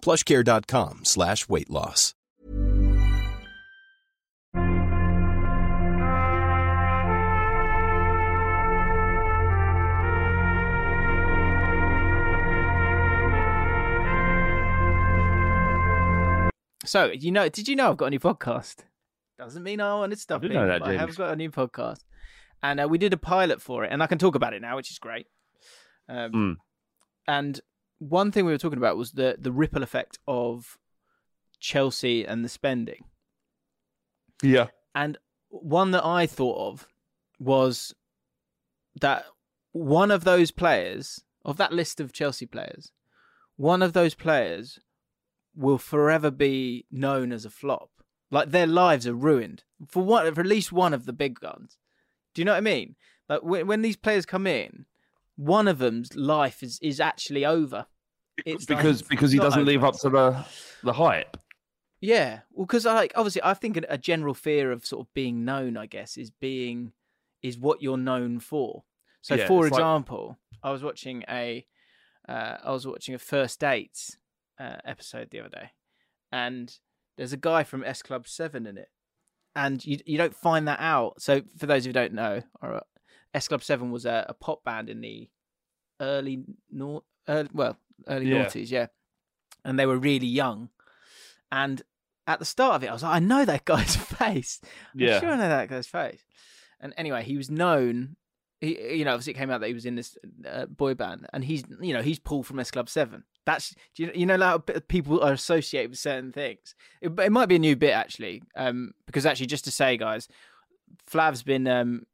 plushcare.com slash weight loss. So you know, did you know I've got a new podcast? Doesn't mean I want to stop it. didn't know that, I have got a new podcast, and uh, we did a pilot for it, and I can talk about it now, which is great. Um, Mm. And one thing we were talking about was the the ripple effect of Chelsea and the spending. Yeah. And one that I thought of was that one of those players, of that list of Chelsea players, one of those players will forever be known as a flop. Like their lives are ruined for one, for at least one of the big guns. Do you know what I mean? Like when, when these players come in, one of them's life is, is actually over. It's like- because because he doesn't over, live up to the the hype. Yeah, well, because I like obviously I think a- general fear of sort of being known, I guess, is being is what you're known for. So, Yeah, for it's like- example, I was watching a uh, I was watching a first dates uh, episode the other day, and there's a guy from S Club Seven in it, and you you don't find that out. So, for those who don't know, all right, S Club Seven was a, a pop band in the early nor early, well early Yeah. noughties, yeah, and they were really young, and at the start of it, I was like, I know that guy's face. I'm Yeah. sure I know that guy's face. And anyway, he was known. He, you know, obviously it came out that he was in this uh, boy band, and he's, you know, he's Paul from S Club Seven. That's do you, you know p- people are associated with certain things. It, it might be a new bit actually, um, because actually, just to say, guys, Flav's been um,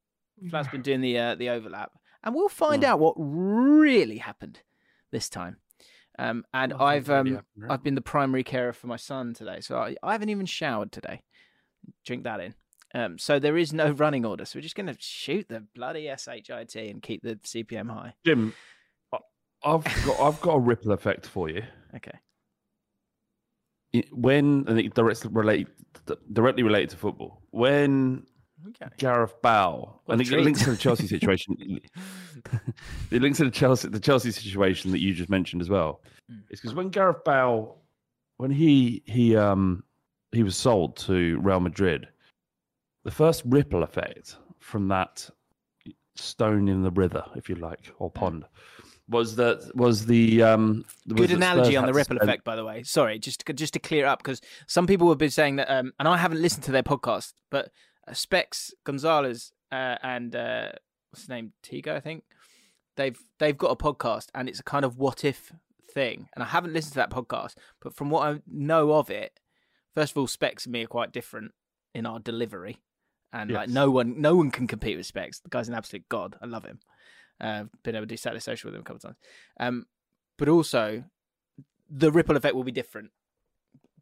Flav's been doing the uh, the overlap, and we'll find Mm. out what really happened this time. Um, and I've really um, happened, right? I've been the primary carer for my son today, so I, I haven't even showered today. Drink that in. Um, so there is no running order, so we're just going to shoot the bloody shit and keep the CPM high. Jim, I've got I've got a ripple effect for you. Okay. It- When and it directly relate directly related to football. When Okay. Gareth Bale What and it treat. links to the Chelsea situation. it links to the Chelsea the Chelsea situation that you just mentioned as well. Mm. It's because when Gareth Bale when he he um he was sold to Real Madrid, the first ripple effect from that stone in the river, if you like, or pond, was that was the um was Good analogy Spurs on the ripple spend- effect, by the way. Sorry, just to, just to clear up because some people have been saying that, um, and I haven't listened to their podcast, but Specs Gonzalez uh, and uh, what's his name, Tigo, I think they've they've got a podcast, and it's a kind of what if thing. And I haven't listened to that podcast, but from what I know of it, first of all, Specs and me are quite different in our delivery, and like no one no one can compete with Specs. The guy's an absolute god. I love him. Uh, been able to do Saturday Social with him a couple of times. Um, but also the ripple effect will be different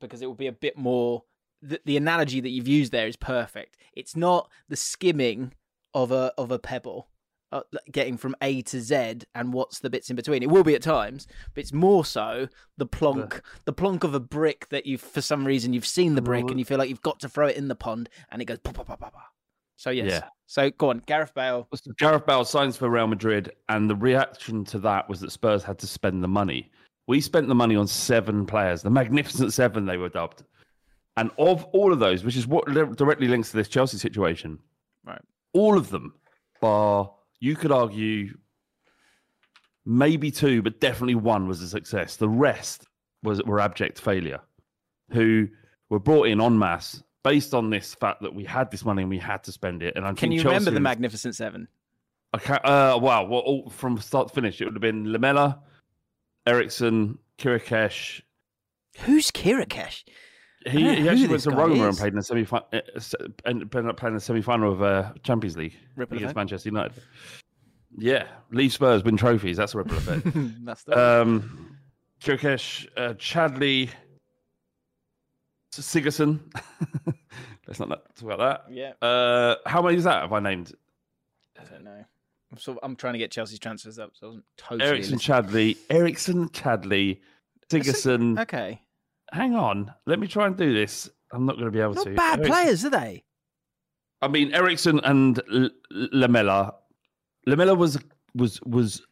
because it will be a bit more. The, the analogy that you've used there is perfect. It's not the skimming of a of a pebble, uh, getting from A to Z, and what's the bits in between. It will be at times, but it's more so the plonk, the plonk of a brick that you, for some reason, you've seen the brick and you feel like you've got to throw it in the pond, and it goes pa pa pa. So yes. Yeah. So go on, Gareth Bale. So Gareth Bale signs for Real Madrid, and the reaction to that was that Spurs had to spend the money. We spent the money on seven players, the Magnificent Seven, they were dubbed. And of all of those, which is what li- directly links to this Chelsea situation, Right. all of them, bar you could argue maybe two, but definitely one was a success. The rest was were abject failure, who were brought in en masse based on this fact that we had this money and we had to spend it. And I Can you Chelsea remember the was- Magnificent Seven? I can't, uh, wow. Well, all, from start to finish, it would have been Lamela, Eriksen, Chiriches. Who's Chiriches? He, he actually went to Roma is. and played in the semi final, and ended up playing in the semi final of uh, Champions League Ripple against effect? Manchester United. Yeah, leave Spurs, win trophies. That's a ripple effect. That's the um, Chiriches, uh, Chadli, Sigurdsson. Let's not talk about that. yeah. Uh, how many is that? Have I named? I don't know. I'm sort of, I'm trying to get Chelsea's transfers up, so I wasn't totally. Eriksen. Chadli, Eriksen, Chadli, Sigurdsson. Okay, Hang on, let me try and do this. I'm not going to be able not to. bad Eriksen- players, are they? I mean, Eriksen and L- L- Lamela. Lamela was was was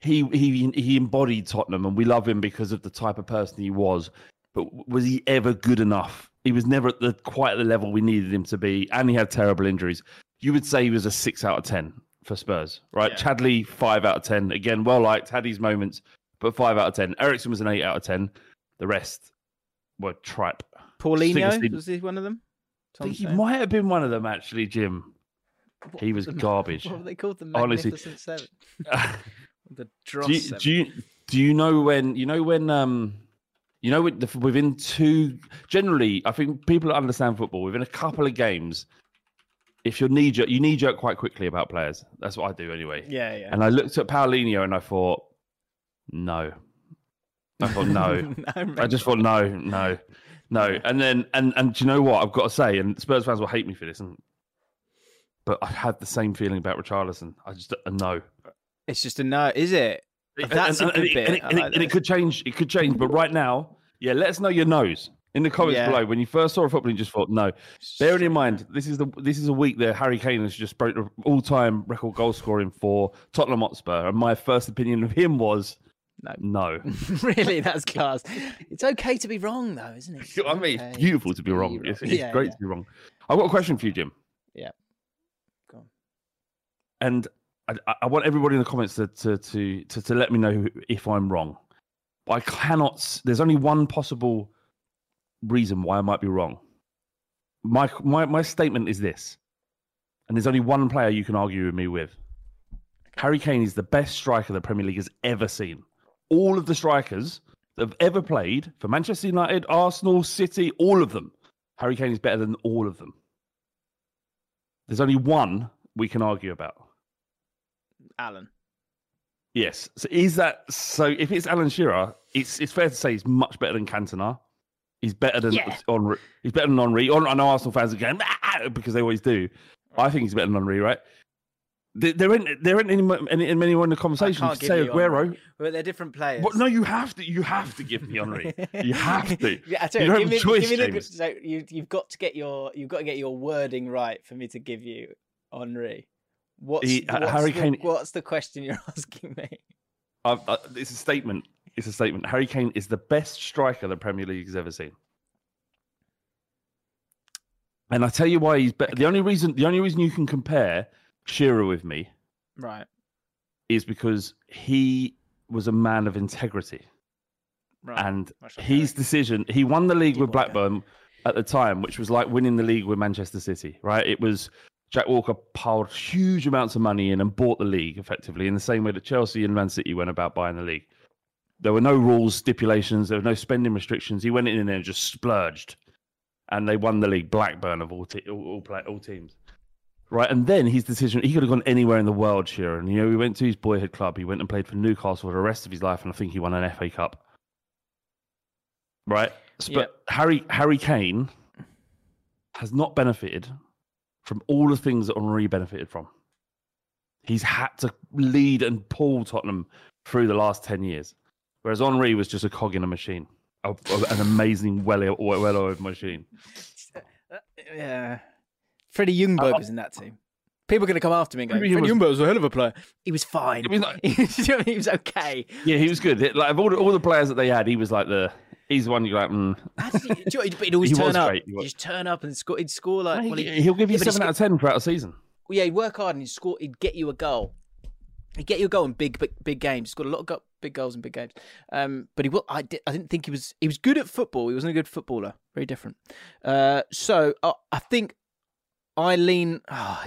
he he he embodied Tottenham, and we love him because of the type of person he was. But was he ever good enough? He was never at the quite at the level we needed him to be, and he had terrible injuries. You would say he was a six out of ten for Spurs, right? Yeah. Chadli five out of ten. Again, well liked, had his moments, but five out of ten. Eriksen was an eight out of ten. The rest were tripe. Paulinho was he one of them? I think he Tom might have been one of them actually, Jim. What He was the- garbage. What were they called? The Honestly. Seven. The Dross do, you, Seven. do you do you know when you know when um you know within two generally I think people understand football within a couple of games if you're knee jerk you knee jerk quite quickly about players that's what I do anyway yeah, yeah. and I looked at Paulinho and I thought no I thought no I just thought no no no and then and and do you know what I've got to say and Spurs fans will hate me for this and but I had the same feeling about Richarlison I just a no it's just a no, is it? And- That's and, a good and, bit. And, it, I it- and it could change. It could change. But right now, yeah, let us know your nose in the comments Yeah. below. When you first saw a football, you just thought no. Bearing in mind, this is the this is a week that Harry Kane has just broke the all-time record goal scoring for Tottenham Hotspur, and my first opinion of him was No. no. really, that's class. It's okay to be wrong, though, isn't it? I mean, Okay it's beautiful to be wrong. wrong. It's, it's Yeah, great yeah. to be wrong. I've got a question for you, Jim. Yeah. Go on. and I, I- I want everybody in the comments to to to to, to let me know if I'm wrong. But I cannot. There's only one possible reason why I might be wrong. My my my statement is this, and there's only one player you can argue with me with. Harry Kane is the best striker the Premier League has ever seen. All of the strikers that have ever played for Manchester United, Arsenal, City, all of them. Harry Kane is better than all of them. There's only one we can argue about. Alan. Yes. So is that so? If it's Alan Shearer, it's it's fair to say he's much better than Cantona. He's better than Yeah. Henry. He's better than Henry. Hon- I know Arsenal fans are going "Ah," because they always do. I think he's better than Henry, right? There, there ain't there ain't any, any, any more in the conversation. Can't say Aguero. But they're different players. What? No, you have to. You have to give me Henry. you have to. Yeah, I tell You you, don't give have me, a choice, give me the, so you, you've got to get your you've got to get your wording right for me to give you Henry. What's, He- uh, what's Harry the, Kane- What's the question you're asking me? I, I, it's a statement. It's a statement. Harry Kane is the best striker the Premier League has ever seen. And I tell you why he's better. The only reason, the only reason you can compare Shearer with me Right, is because he was a man of integrity, right. and his decision. He won the league with. Blackburn at the time, which was like winning the league with Manchester City. Right? It was Jack Walker piled huge amounts of money in and bought the league effectively in the same way that Chelsea and Man City went about buying the league. There were no rules, stipulations, there were no spending restrictions. He went in there and just splurged, and they won the league. Blackburn of all te- all, all, play- all teams, right? And then his decision, he could have gone anywhere in the world, Shearer. And you know, he went to his boyhood club. He went and played for Newcastle for the rest of his life, and I think he won an FA Cup. Right, but Yep. Harry Harry Kane has not benefited from all the things that Henry benefited from. He's had to lead and pull Tottenham through the last 10 years. Whereas Henry was just a cog in a machine, a, a- an amazing, well well oiled machine. Yeah, Freddie Ljungberg Uh, was in that team. People are going to come after me and go, Freddie Freddie was- Ljungberg was a hell of a player. He was fine. I mean, like- he, was, you he was okay. Yeah, he was good. Like of all the, all the players that they had, he was like the he's the one you're like, mm. Did you know, but he'd always He turn up. great, he He'd just turn up and score. He'd score like. Well, he, he, he'll give you yeah, seven out of ten throughout the season. well, yeah, he'd work hard and he'd score. He'd get you a goal. He'd get you a goal in big, big, big games. He's got a lot of go- big goals in big games. Um, but he, wa- I, di- I didn't think he was. He was good at football. He wasn't a good footballer. Very different. Uh, so uh, I think I lean. Oh,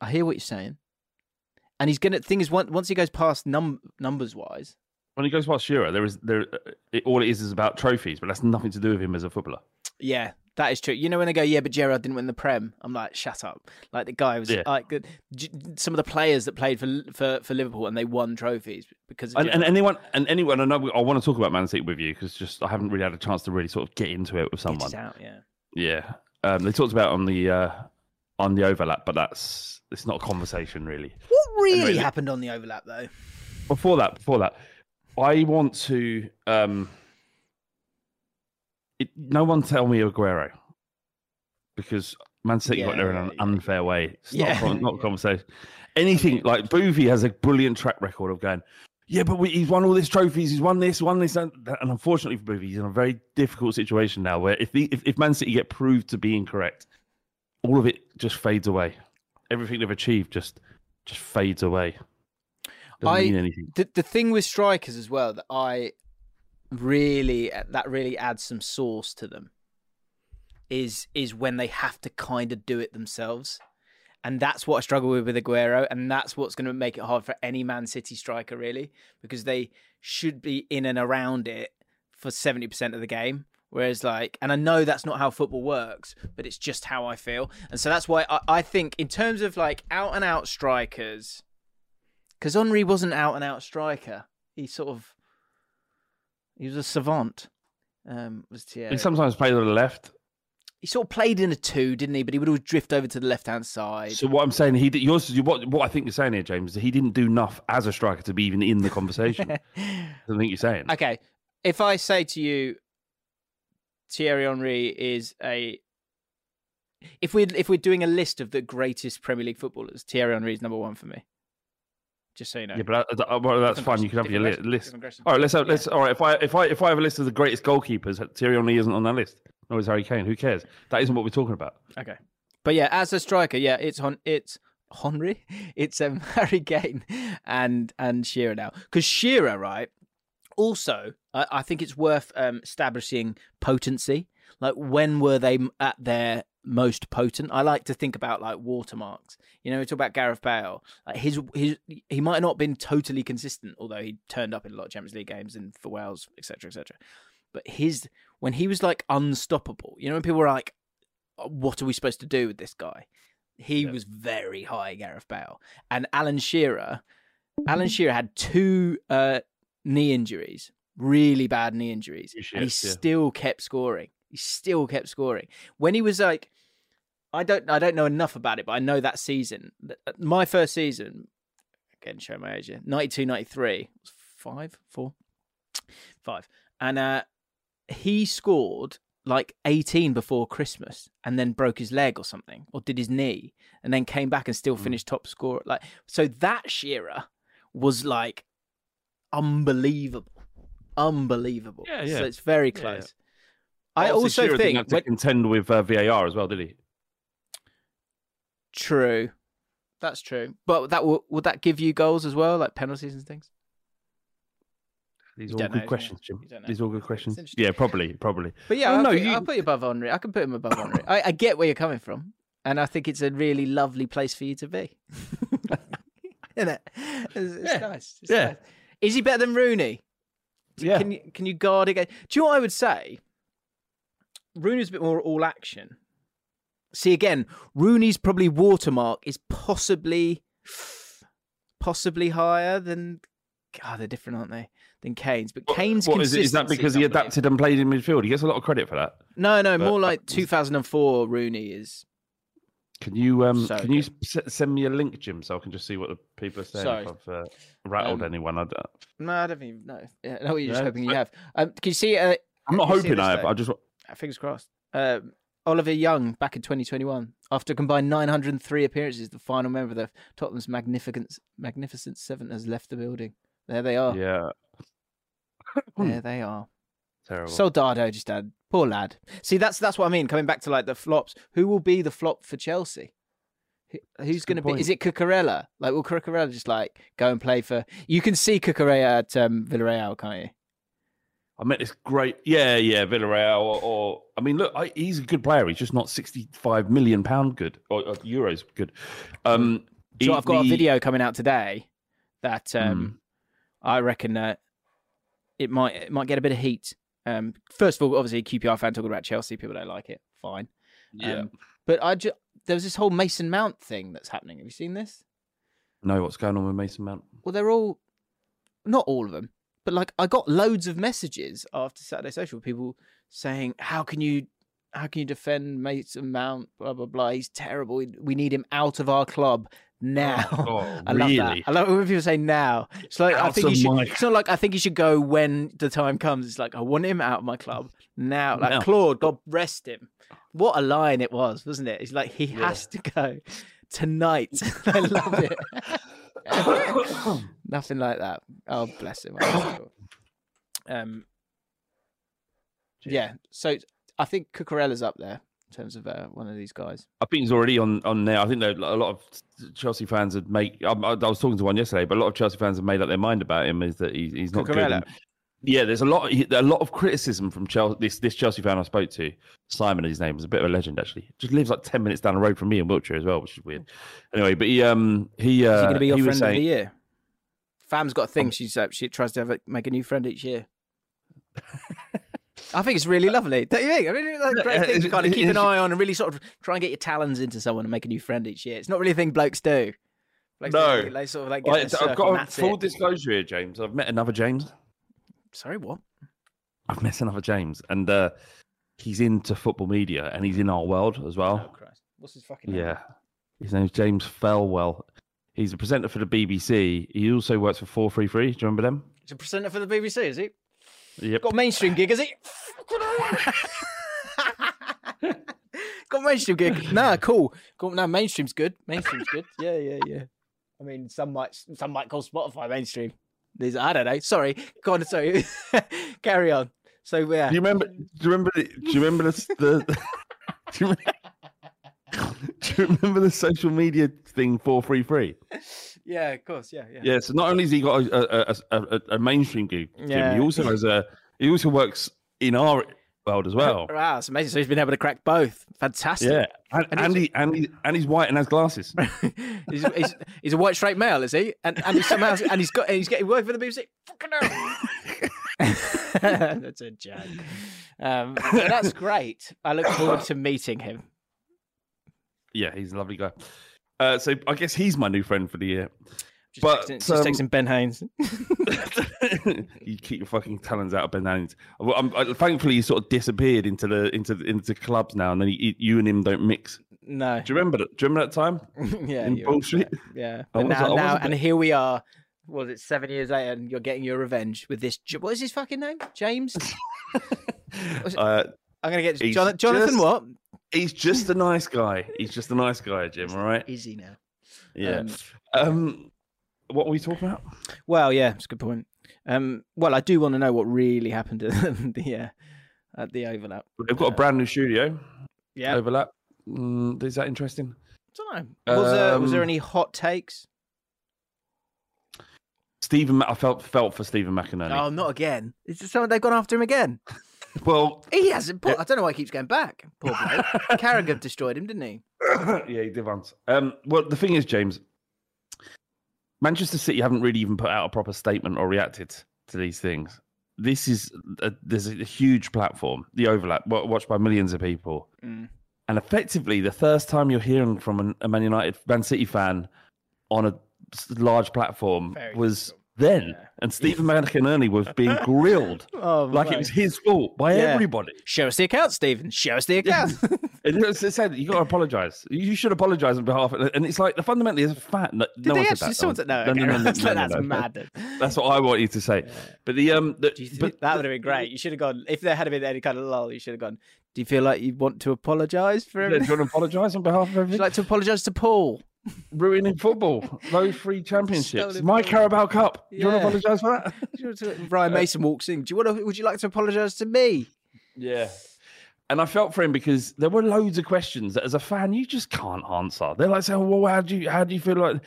I hear what you're saying, and he's gonna. Thing is, once once he goes past num numbers wise, When he goes past Shearer, there is there it, all it is is about trophies, but that's nothing to do with him as a footballer. yeah, that is true. You know when they go, yeah, but Gerrard didn't win the Prem. I'm like, shut up. Like the guy was Yeah. like. Some of the players that played for for for Liverpool and they won trophies because of And, and anyone and anyone, I know I want to talk about Man City with you because just I haven't really had a chance to really sort of get into it with It someone. out, yeah. Yeah, um, they talked about on the uh, on the overlap, but that's it's not a conversation really. What really really- happened on the overlap though? Before that, before that, I want to. Um, it, no one tell me Aguero because Man City got there in an unfair way. It's Yeah, not, a, not a conversation. Anything like Boovy has a brilliant track record of going. Yeah, but we, he's won all these trophies. He's won this, won this, and, and unfortunately for Boovy, he's in a very difficult situation now. Where if, the, if if Man City get proved to be incorrect, all of it just fades away. Everything they've achieved just just fades away. Doesn't I- mean anything. The the thing with strikers as well that I really that really adds some sauce to them is is when they have to kind of do it themselves. And that's what I struggle with with Aguero, and that's what's going to make it hard for any Man City striker, really, because they should be in and around it for seventy percent of the game. Whereas, like, and I know that's not how football works, but it's just how I feel, and so that's why I, I think, in terms of like out and out strikers, because Henry wasn't out and out striker. He sort of he was a savant. Um, was Thierry. He sometimes played on the left. He sort of played in a two, didn't he? But he would always drift over to the left hand side. So what I'm saying, he did, yours, what what I think you're saying here, James, is he didn't do enough as a striker to be even in the conversation. I think you're saying. okay, if I say to you, Thierry Henry is a if we're if we're doing a list of the greatest Premier League footballers, Thierry Henry is number one for me. Just so you know. Yeah, but that, that- well, that's Different fine. You can have your li- list. All right, let's have, Yeah. let's. All right, if I if I if I have a list of the greatest goalkeepers, Thierry Henry isn't on that list. Nor is Harry Kane. Who cares? That isn't what we're talking about. Okay. But yeah, as a striker, yeah, it's on it's Henry, it's um, Harry Kane and and Shearer now. Because Shearer, right? Also, I, I think it's worth um, establishing potency. Like when were they at their most potent? I like to think about like watermarks. You know, we talk about Gareth Bale. Like his his he might not have been totally consistent, although he turned up in a lot of Champions League games and for Wales, etc., etc. But his when he was like unstoppable, you know, when people were like, what are we supposed to do with this guy? He was very high, Gareth Bale. And Alan Shearer, Alan Shearer had two uh, knee injuries, really bad knee injuries, Two and he yeah. still kept scoring. He still kept scoring. When he was like, I don't, I don't know enough about it, but I know that season, uh, my first season, again, show my age here, 92, 93, was five, four, five, and uh, he scored like 18 before Christmas and then broke his leg or something or did his knee and then came back and still Hmm. finished top scorer like so that Shearer was like unbelievable unbelievable Yeah, yeah. so it's very close yeah. I Obviously, also Shearer didn't think have to when- contend with uh, VAR as well, did he? true that's true but that will would that give you goals as well like penalties and things These are all don't know, good questions. Jim. You don't know. These are all good questions. Yeah, probably, probably. But yeah, Oh, I'll, no, put, you- I'll put you above Henry. I can put him above Henry. I, I get where you're coming from, and I think it's a really lovely place for you to be. Isn't it? It's, it's Yeah. nice. It's Yeah. nice. Is he better than Rooney? Yeah. Can you can you guard again? Do you know what I would say? Rooney's a bit more all action. See again, Rooney's probably watermark is possibly possibly higher than God, they're different, aren't they? Than Kane's. But Kane's What is, it? is that because he adapted and played in midfield? He gets a lot of credit for that. No, no, But- more like uh, 2004 Rooney is. Can you um So can you s- send me a link, Jim, so I can just see what the people are saying Sorry. if I've uh, rattled Um, anyone? I don't, No, I don't even know. Yeah, what you're just hoping you have. Um, can you see? Uh, I'm not you hoping I have. though? I just Uh, Fingers crossed. Um, Oliver Young back in 2021 after a combined 903 appearances. The final member of the Tottenham's magnificent magnificent seven has left the building. There they are. yeah There they are. Terrible. Soldado just had poor lad. See, that's that's what I mean. Coming back to like the flops, who will be the flop for Chelsea? Who- Who's going to be? Is it Cucurella? Like, will Cucurella just like go and play for? You can see Cucurella at um, Villarreal, can't you? I met this great, yeah, yeah, Villarreal, or, or I mean, look, I, he's a good player. He's just not sixty-five million pound good or, or euros good. Um, Do you know what, he- I've got a video coming out today that um, I reckon that it might it might get a bit of heat. Um, first of all, obviously, QPR fan talking about Chelsea. People don't like it. Fine. Yeah, Um, but I just there was this whole Mason Mount thing that's happening. Have you seen this? know what's going on with Mason Mount? Well, they're all not all of them, but like I got loads of messages after Saturday Social, people saying, "How can you, how can you defend Mason Mount? Blah blah blah. He's terrible. We, need him out of our club now." Oh, I love that. I love it when people say now. It's like I think of should. my- It's not like I think he should go when the time comes. It's like I want him out of my club now. Like Now. Claude, God rest him. What a line it was, wasn't it? It's like he Yeah. has to go tonight. I love it. Nothing like that. Oh, bless him. um, yeah. So I think Cucurella's up there in terms of uh, one of these guys. I think he's already on on there. I think that a lot of Chelsea fans had made. I, I was talking to one yesterday, but a lot of Chelsea fans have made up their mind about him. Is that he's, he's not good. Cucurella? And- yeah, there's a lot, a lot of criticism from Chelsea. This this Chelsea fan I spoke to, Simon, his name is a bit of a legend actually. Just lives like ten minutes down the road from me in Wiltshire as well, which is weird. Anyway, but he um he uh Is he going to be your he friend was of the year? Fam's got a thing. She's uh, she tries to have a, make a new friend each year. I think it's really lovely. Don't you think? I mean, it's like a great thing to kind of keep an eye on and really sort of try and get your talons into someone and make a new friend each year. It's not really a thing blokes do. Blokes No. do, they sort of like get I, I've got a full it. disclosure here, James. I've met another James. Sorry, what? I've met another James, and uh, he's into football media, and he's in our world as Oh well. Christ! What's his fucking name? Yeah. His name's James Fellwell. He's a presenter for the BBC. He also works for 433. Do you remember them? He's a presenter for the BBC, is he? Yep. Got mainstream gig, is it? Got mainstream gig. Nah, cool. Cool. No, mainstream's good. Mainstream's good. Yeah, yeah, yeah. I mean, some might some might call Spotify mainstream. These I don't know. Sorry. Go on. Sorry. Carry on. So yeah. Do you remember? Do you remember? The, do you remember the? the do, you remember, do you remember the social media thing? Four three three. Yeah, of course. Yeah, yeah. Yeah. So not only has he got a, a, a, a, mainstream gig, Jim, Yeah. he also has a. He also works in our world as well. Wow, it's amazing. So he's been able to crack both. Fantastic. Yeah, and, And and, he's- he, and, he, and he's white and has glasses. he's, he's, he's a white straight male, is he? And and he's somehow and he's got and he's getting work for the BBC. Fucking hell. that's a joke. Um, that's great. I look forward to meeting him. yeah, he's a lovely guy. Uh, so I guess he's my new friend for the year. Just But, texting, just um, texting Ben Haynes. you keep your fucking talons out of Ben. Well, I'm, I, thankfully, he sort of disappeared into the into the, into clubs now, and then he, you and him don't mix. No. Do you remember that? Do you remember that time? yeah, in you're bullshit? Yeah. I But was- now, now and here we are. Was it seven years later, and you're getting your revenge with this? What is his fucking name? James. Uh, I'm gonna get Jonathan. Jonathan just- what? He's just a nice guy. He's just a nice guy, Jim. All right. Is he now? Yeah. Um, Um, what were we talking about? Well, yeah, it's a good point. Um, well, I do want to know what really happened at the uh, at the overlap. They've got a brand new studio. Yeah, Overlap. Mm, is that interesting? I don't know. Was, there, was there Um, any hot takes? Stephen, I felt felt for Stephen McInerney. Oh, not again. Is it someone they've gone after him again? well, He hasn't. Poor, I don't know why he keeps going back. Poor bloke. Carragher destroyed him, didn't he? yeah, he did once. Um, well, the thing is, James, Manchester City haven't really even put out a proper statement or reacted to these things. This is a, there's a huge platform, the overlap, watched by millions of people, Mm. and effectively, the first time you're hearing from an, a Man United, Man City fan on a large platform Very was. Then, Yeah. and Stephen McInerney was being grilled Oh, like it was his fault by Yeah. everybody. Show us the account, Stephen. Show us the account. It it said you got to apologise. You should apologise on behalf, of, and it's like the fundamentally is a fact. No, Did no they actually? that. said no. no, no, okay, no, no, that's no, that's mad. That's what I want you to say. But the um, the, Do you think but that would have been great? You should have gone if there had been any kind of lull. You should have gone. Do you feel like you want to apologise for yeah, do you want to apologise on behalf of Would you everything? like to apologise to Paul? Ruining football, those three championships, my. Carabao Cup. Do you want Yeah. to apologise for that? Do you want to- Brian uh, Mason walks in. Do you want to? Would you like to apologise to me? Yeah. And I felt for him because there were loads of questions that, as a fan, you just can't answer. They're like saying, "Well, how do you how do you feel like?"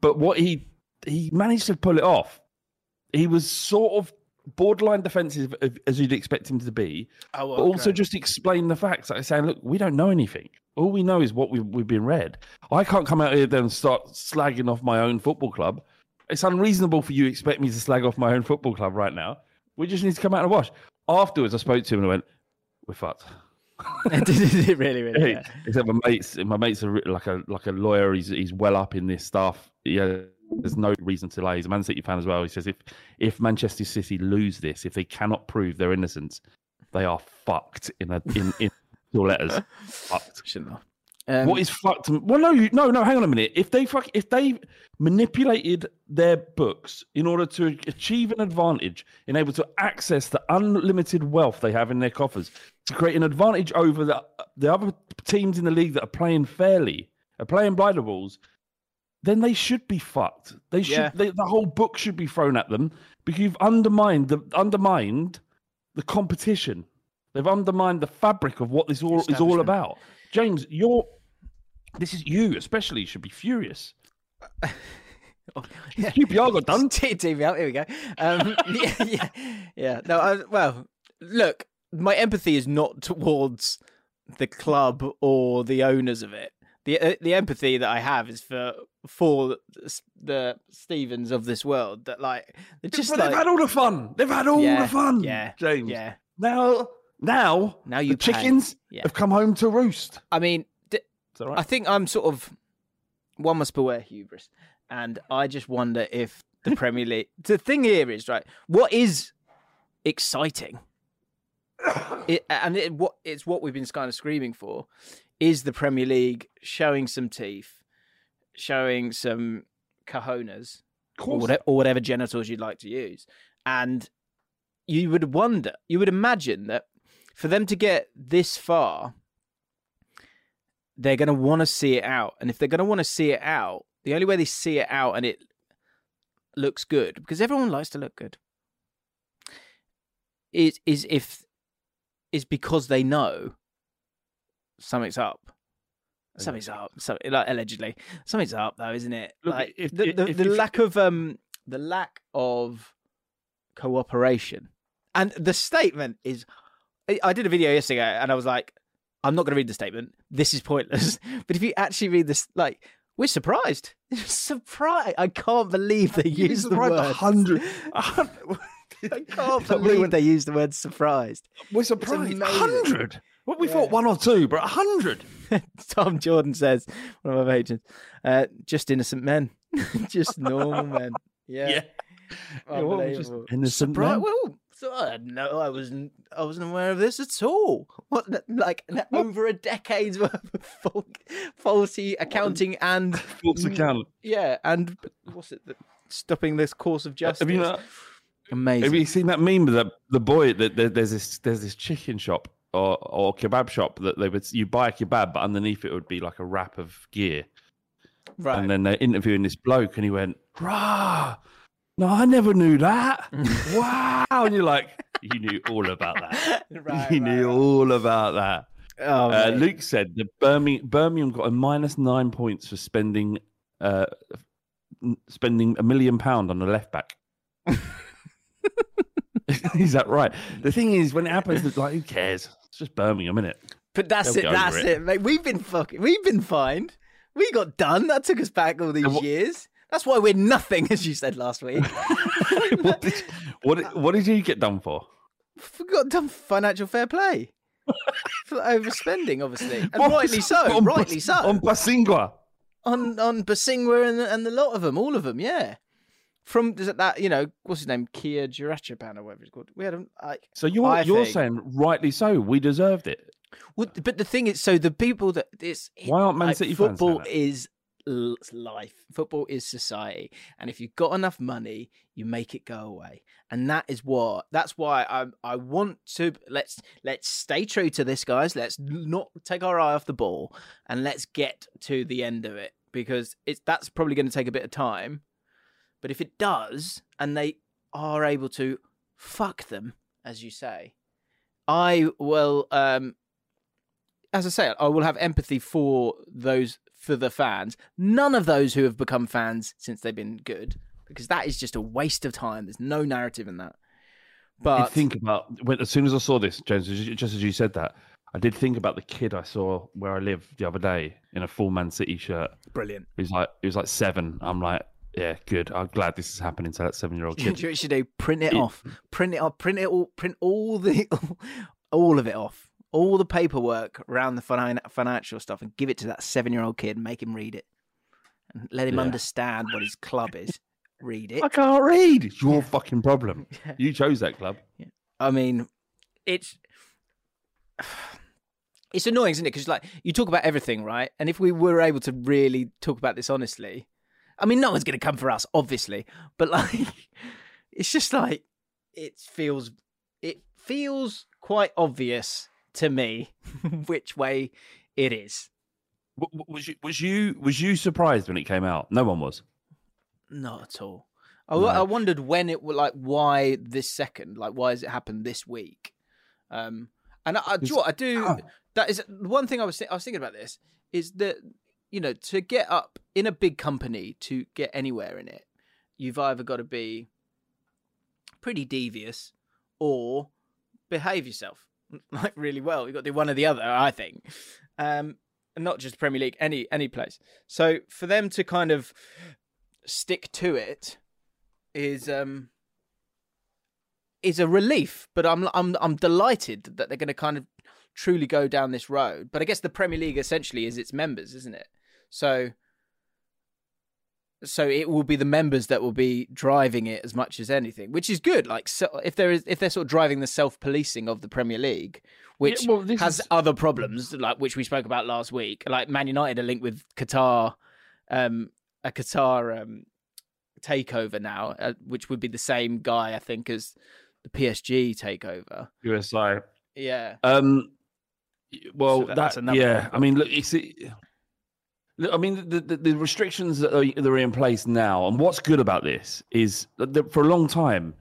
But what he he managed to pull it off. He was sort of borderline defensive as you'd expect him to be, Oh, but also just explain the facts. Like saying, "Look, we don't know anything. All we know is what we've, we've been read. I can't come out here then and start slagging off my own football club. It's unreasonable for you to expect me to slag off my own football club right now. We just need to come out and wash." Afterwards, I spoke to him and I went, "We're fucked." Did it really, really? Yeah. Except my mates, my mates are like a like a lawyer. He's he's well up in this stuff. Yeah, there's no reason to lie. He's a Man City fan as well. He says if if Manchester City lose this, if they cannot prove their innocence, they are fucked in a in in your letters. fucked. Shouldn't have. Um, what is fucked? Well, no, you, no, no. Hang on a minute. If they fuck, if they manipulated their books in order to achieve an advantage, in able to access the unlimited wealth they have in their coffers, to create an advantage over the the other teams in the league that are playing fairly, are playing by the rules, then they should be fucked. They should. Yeah. They, the whole book should be thrown at them because you've undermined the undermined the competition. They've undermined the fabric of what this all is all about. James, you're. This is you, especially, should be furious. yeah. QPR got done. TV out. Here we go. Um, yeah, yeah, yeah. No, I, well, look, my empathy is not towards the club or the owners of it. The uh, the empathy that I have is for for the- Stevens of this world that like they're just like they've had all the fun. They've had all Yeah, the fun. yeah, James. yeah. Now, now, Now you chickens Yeah. have come home to roost. I mean, d- I think I'm sort of one must beware hubris, and I just wonder if the Premier League. The thing here is right. What is exciting? It, and it, what it's what we've been kind of screaming for is the Premier League showing some teeth, showing some cojones, or whatever, or whatever genitals you'd like to use, and you would wonder, you would imagine that for them to get this far, they're going to want to see it out. And if they're going to want to see it out, the only way they see it out and it looks good, because everyone likes to look good, is is if is because they know something's up. Something's up. So, like allegedly, something's up, though, isn't it? Look, like if- the, if- the, if the lack of um the lack of cooperation and the statement is. I- did a video yesterday and I was like, I'm not going to read the statement. This is pointless. But if you actually read this, like, we're surprised. surprised. I can't believe they use the word. hundred. I can't believe they used the word surprised. We're surprised. Hundred. What we Yeah. thought one or two, but a hundred. Tom Jordan says, one of my patrons, uh, just innocent men, just normal men. Yeah, Yeah. Yeah, what, we're just Unbelievable. innocent Surpri- men? Well, so I no, I wasn't. I wasn't aware of this at all. What, like over a decade's worth of fal- faulty accounting and False account. yeah, and what's it? The, stopping this course of justice. Have you not? Amazing. Have you seen that meme of the the boy that there, there's this there's this chicken shop or or kebab shop that they would you buy a kebab but underneath it would be like a wrap of gear right. and then they're interviewing this bloke and he went rah no I never knew that wow and you're like you knew all about that right, you right, knew right. all about that Oh, uh. Luke said that Birmingham, Birmingham got a minus nine points for spending uh, spending a million pound on a left back. is that right? The thing is, when it happens, it's like who cares? It's just Birmingham, isn't it? But that's They'll it. That's it. it. mate. We've been fucking. We've been fined. We got done. That took us back all these what- years. That's why we're nothing, as you said last week. what, did, what, what did you get done for? we got done for financial fair play for overspending, obviously, and What rightly was- so. on rightly so. On Bosingwa. on on Bosingwa and and the lot of them, all of them, yeah. From that you know what's his name, Kia Joorabchian or whatever it's called. We had him like. So you're I you're think- saying rightly so. We deserved it. Well, but the thing is, so the people that this Why aren't Man like, City football is life. Football is society, and if you've got enough money, you make it go away. And that is what. That's why I I want to let's let's stay true to this, guys. Let's not take our eye off the ball, and let's get to the end of it because it's that's probably going to take a bit of time. But if it does, and they are able to fuck them, as you say, I will. Um, as I say, I will have empathy for those for the fans. None of those who have become fans since they've been good, because that is just a waste of time. There's no narrative in that. But did think about when as soon as I saw this, James, just just as you said that, I did think about the kid I saw where I live the other day in a full Man City shirt. brilliant. He was like he was like seven. I'm like, yeah, good. I'm glad this is happening to that seven year old Do you know kid. you should do? Print it It- off. Print it off. Print it all. Print all the, all of it off. All the paperwork around the financial stuff, and give it to that seven-year-old kid. and Make him read it, and let him Yeah. understand what his club is. Read it. I can't read. It's your Yeah. fucking problem. Yeah. You chose that club. I mean, it's it's annoying, isn't it? Because like you talk about everything, right? And if we were able to really talk about this honestly, I mean, no one's going to come for us, obviously, but like, it's just like it feels it feels quite obvious to me which way it is. Was you was you was you surprised when it came out? No one was. Not at all. I, No. I wondered when it like why this second, like why has it happened this week? Um, and I, I, do I do. Oh. That is one thing I was I was thinking about this is that you know to get up in a big company to get anywhere in it, you've either got to be pretty devious or behave yourself like really well. You've got to do one or the other, I think. Um, and not just Premier League, any any place. So for them to kind of stick to it is um is a relief. But I'm I'm I'm delighted that they're going to kind of truly go down this road. But I guess the Premier League essentially is its members, isn't it? So so it will be the members that will be driving it as much as anything, which is good. Like so if there is if they're sort of driving the self policing of the Premier League, which Yeah, well, has is- other problems, like which we spoke about last week, like Man United are linked with Qatar, um, a Qatar um, takeover now, uh, which would be the same guy I think as the PSG takeover. QSI. Yeah, Um. Well, So that- that, that's another yeah. problem. I mean, look, it's. It, look, I mean, the, the, the restrictions that are, that are in place now, and what's good about this is that the- for a long time,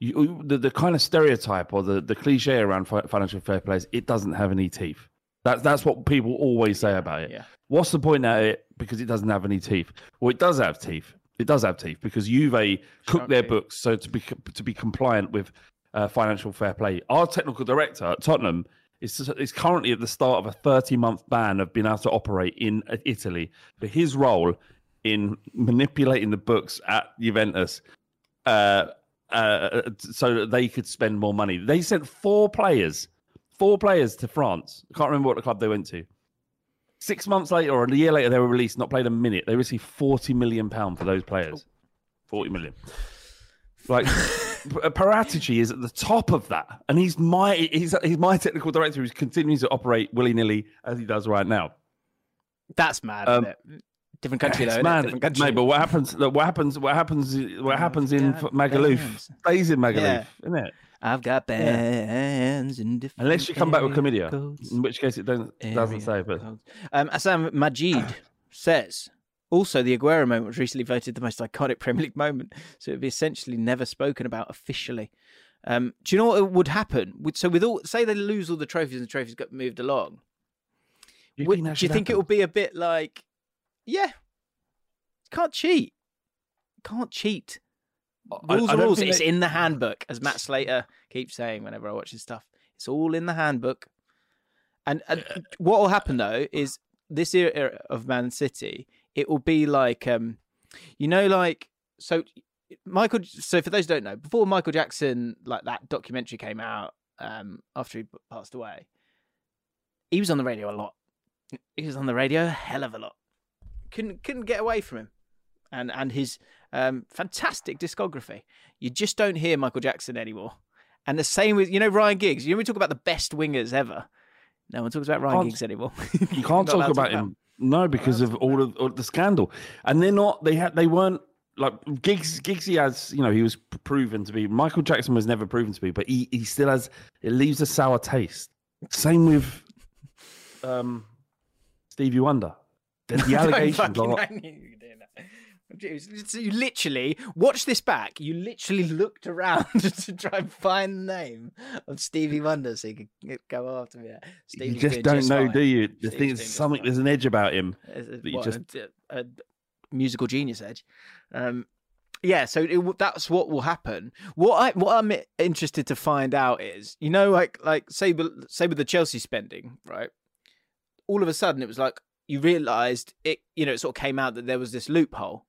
you, the, the kind of stereotype or the, the cliche around fi- financial fair play is it doesn't have any teeth. That's that's what people always say about it. yeah. What's the point at it? Because it doesn't have any teeth. Well, it does have teeth. It does have teeth because Juve cook their books so to be to be compliant with uh, financial fair play. Our technical director at Tottenham is is currently at the start of a 30 month ban of being able to operate in uh, Italy for his role in manipulating the books at Juventus. Uh, uh, so that they could spend more money. They sent four players, four players to France. I can't remember what the club they went to. Six months later, or a year later, they were released, not played a minute. They received forty million pound for those players. Forty million. Like Paratici is at the top of that, and he's my he's he's my technical director who's continuing to operate willy nilly as he does right now. That's mad. Um, isn't it? Different country though. mad, Different country. mate. But what happens? What happens? What happens? What happens in God Magaluf stays in Magaluf, Yeah. isn't it? I've got bands in different Unless you come back with codes. in which case it don't, doesn't say. But um, Assam Majid says also the Aguero moment was recently voted the most iconic Premier League moment, so it would be essentially never spoken about officially. Um, do you know what would happen? So with all, say they lose all the trophies and the trophies got moved along. you Would- think do you think it will be a bit like, yeah, can't cheat, can't cheat. I- Rules I are rules. It's they- in the handbook, as Matt Slater keeps saying whenever I watch his stuff. It's all in the handbook. And, and what will happen though is this era of Man City, it will be like, um, you know, like so. Michael. So for those who don't know, before Michael Jackson, like that documentary came out, um, after he passed away, he was on the radio a lot. He was on the radio a hell of a lot. Couldn't couldn't get away from him, and and his um, fantastic discography. You just don't hear Michael Jackson anymore. And the same with you know Ryan Giggs. You know we talk about the best wingers ever. No one talks about Ryan Giggs anymore. You can't talk about him. No, because of all of, all of the scandal, and they're not. They had. They weren't like gigs. Giggsy has. You know, he was proven to be. Michael Jackson was never proven to be, but he he still has. It leaves a sour taste. Same with um Stevie Wonder. The, the allegations are. I knew you were doing that. So you literally watch this back. You literally looked around to try and find the name of Stevie Wonder so you could go after me. you just don't know, fine. do you? The thing is, something there's an edge about him. That you just a, a, musical genius edge. Um, yeah, so it, that's what will happen. What I what I'm interested to find out is, you know, like like say say with the Chelsea spending, right? All of a sudden, it was like you realised it. You know, it sort of came out that there was this loophole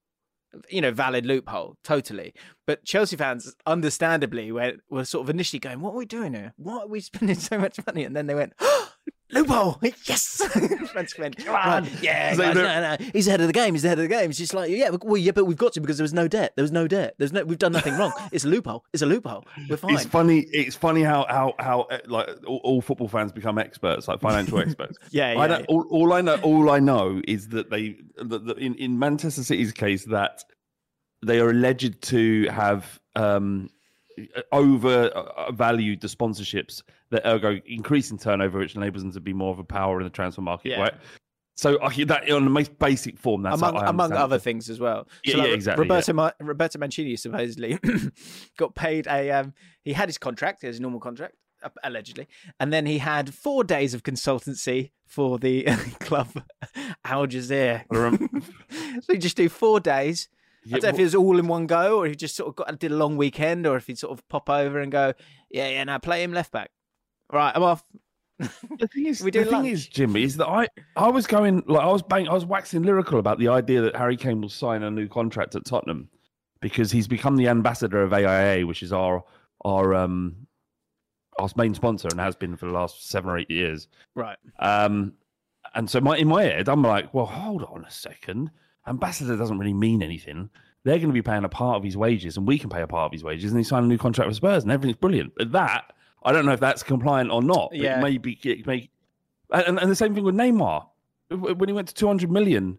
you know, valid loophole, totally. But Chelsea fans, understandably, were, were sort of initially going, "What are we doing here? Why are we spending so much money?" And then they went, oh, "Loophole, yes!" Fans went, "Come on, yeah, guys, no, no, he's ahead of the game. He's ahead of the game." It's just like, yeah, well, yeah, but we've got to because there was no debt. There was no debt. There's no, we've done nothing wrong. It's a loophole. It's a loophole. We're fine. It's funny. It's funny how how how uh, like all, all football fans become experts, like financial experts. yeah, yeah, I yeah. All, all, I know, all I know is that they, that, that in in Manchester City's case, that they are alleged to have um, overvalued the sponsorships that ergo increasing turnover, which enables them to be more of a power in the transfer market, yeah. right? So I hear that on the most basic form. That's among, among other things as well. Yeah, like, yeah exactly. Roberto yeah. Ma- Roberto Mancini supposedly got paid a. Um, he had his contract, his normal contract, allegedly, and then he had four days of consultancy for the club Al Jazira. so he just do four days yeah, I don't know if it was all in one go, or he just sort of got did a long weekend, or if he'd sort of pop over and go, yeah, yeah, now play him left back. Right, I'm off. the thing is, the thing is, Jimmy, is that I, I was going like I was bang, I was waxing lyrical about the idea that Harry Kane will sign a new contract at Tottenham because he's become the ambassador of AIA, which is our our um our main sponsor and has been for the last seven or eight years. Right. Um, and so my in my head, I'm like, well, hold on a second ambassador doesn't really mean anything. They're going to be paying a part of his wages, and we can pay a part of his wages, and he signed a new contract with Spurs, and everything's brilliant. But that, I don't know if that's compliant or not. Yeah. It may be, it may, and, and the same thing with Neymar. When he went to 200 million,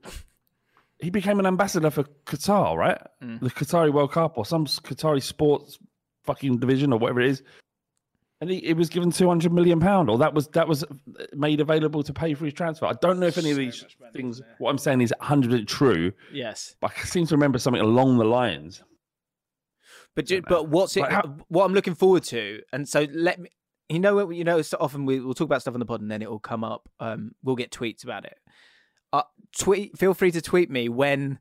he became an ambassador for Qatar, right? Mm. The Qatari World Cup or some Qatari sports fucking division or whatever it is and he, it was given two hundred million pound, or that was that was made available to pay for his transfer. I don't know if any so of these things. What I'm saying is hundred percent true. Yes, but I seem to remember something along the lines. But but what's it? Like how, what I'm looking forward to, and so let me. You know what? You know, so often we, will talk about stuff on the pod, and then it will come up. Um, we'll get tweets about it. Uh, tweet. Feel free to tweet me when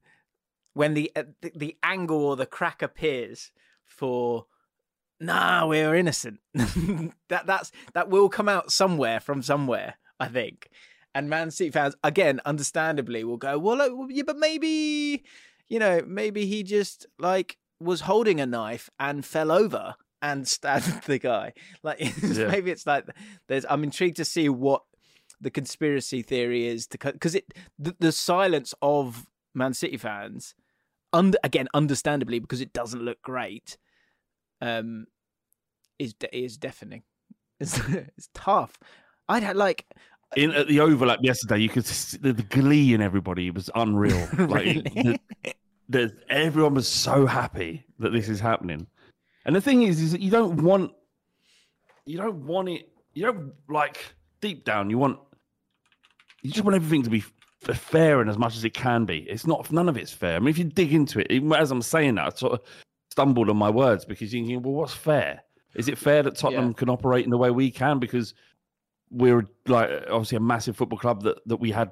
when the, uh, the the angle or the crack appears for nah, we're innocent. that that's that will come out somewhere from somewhere, I think. And Man City fans, again, understandably, will go, well, yeah, but maybe, you know, maybe he just like was holding a knife and fell over and stabbed the guy. Like yeah. maybe it's like there's. I'm intrigued to see what the conspiracy theory is to because it the, the silence of Man City fans, under again, understandably because it doesn't look great um, is de- is deafening. It's, it's tough. I'd had like in at the overlap yesterday. You could see the, the glee in everybody was unreal. Like the, the, everyone was so happy that this is happening. And the thing is, is that you don't want you don't want it. You don't like deep down. You want you just want everything to be fair and as much as it can be. It's not none of it's fair. I mean, if you dig into it, even as I'm saying that, I sort of stumbled on my words because you're thinking, well, what's fair? Is it fair that Tottenham yeah. can operate in the way we can because we're like obviously a massive football club that, that we had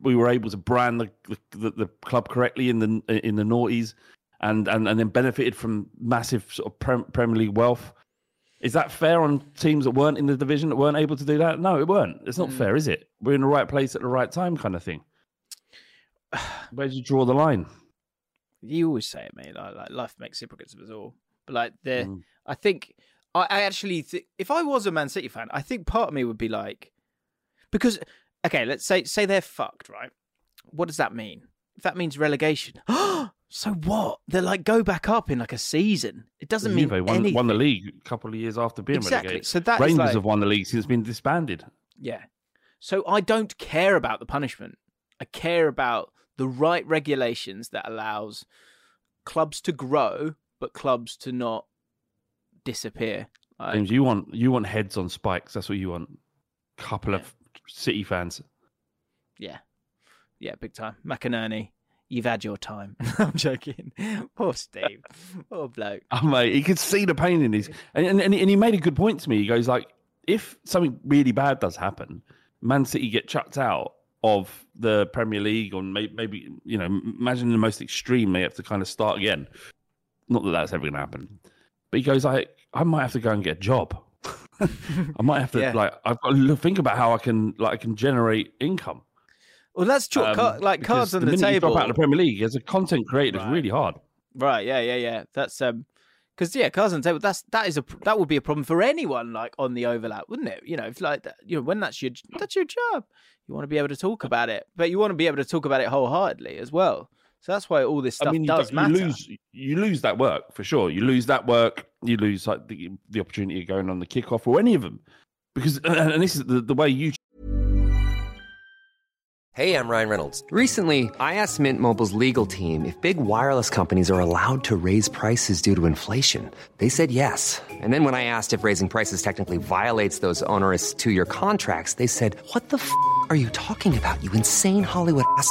we were able to brand the, the, the club correctly in the in the noughties and, and and then benefited from massive sort of Premier League wealth. Is that fair on teams that weren't in the division that weren't able to do that? No, it weren't. It's not mm. fair, is it? We're in the right place at the right time, kind of thing. Where do you draw the line? You always say it, mate. Like, like life makes hypocrites of us all. But like, the mm. I think I, I actually th- if I was a Man City fan, I think part of me would be like, because okay, let's say say they're fucked, right? What does that mean? If that means relegation, so what? They're like go back up in like a season. It doesn't mean won, anything. won the league a couple of years after being relegated. exactly. relegated. So that Rangers like, have won the league since it's been disbanded. Yeah. So I don't care about the punishment. I care about the right regulations that allows clubs to grow, but clubs to not disappear. Like, James, you want you want heads on spikes. That's what you want. Couple yeah. of City fans. Yeah, yeah, big time. McInerney, You've had your time. I'm joking. Poor Steve. Poor bloke. Oh, mate, he could see the pain in his, and, and and he made a good point to me. He goes like, if something really bad does happen, Man City get chucked out of the Premier League, or maybe, maybe you know, imagine the most extreme, they have to kind of start again. Not that that's ever going to happen, but he goes like, I might have to go and get a job. I might have to Yeah. like, I've got to think about how I can like I can generate income. Well, that's true. Um, Ca- like cards on the, you table. drop out of the Premier League as a content creator Right. is really hard. Right. Yeah. Yeah. Yeah. That's um, because yeah, cards on the table. That's that is a that would be a problem for anyone like on the overlap, wouldn't it? You know, if like that, you know, when that's your that's your job, you want to be able to talk about it, but you want to be able to talk about it wholeheartedly as well. So that's why all this stuff I mean, you, does don't- matter. you lose you lose that work for sure. You lose that work. You lose like the the opportunity of going on the kickoff or any of them, because and and this is the, the way you Hey, I'm Ryan Reynolds. Recently, I asked Mint Mobile's legal team if big wireless companies are allowed to raise prices due to inflation. They said yes. And then when I asked if raising prices technically violates those onerous two year contracts, they said, What the f are you talking about, you insane Hollywood ass?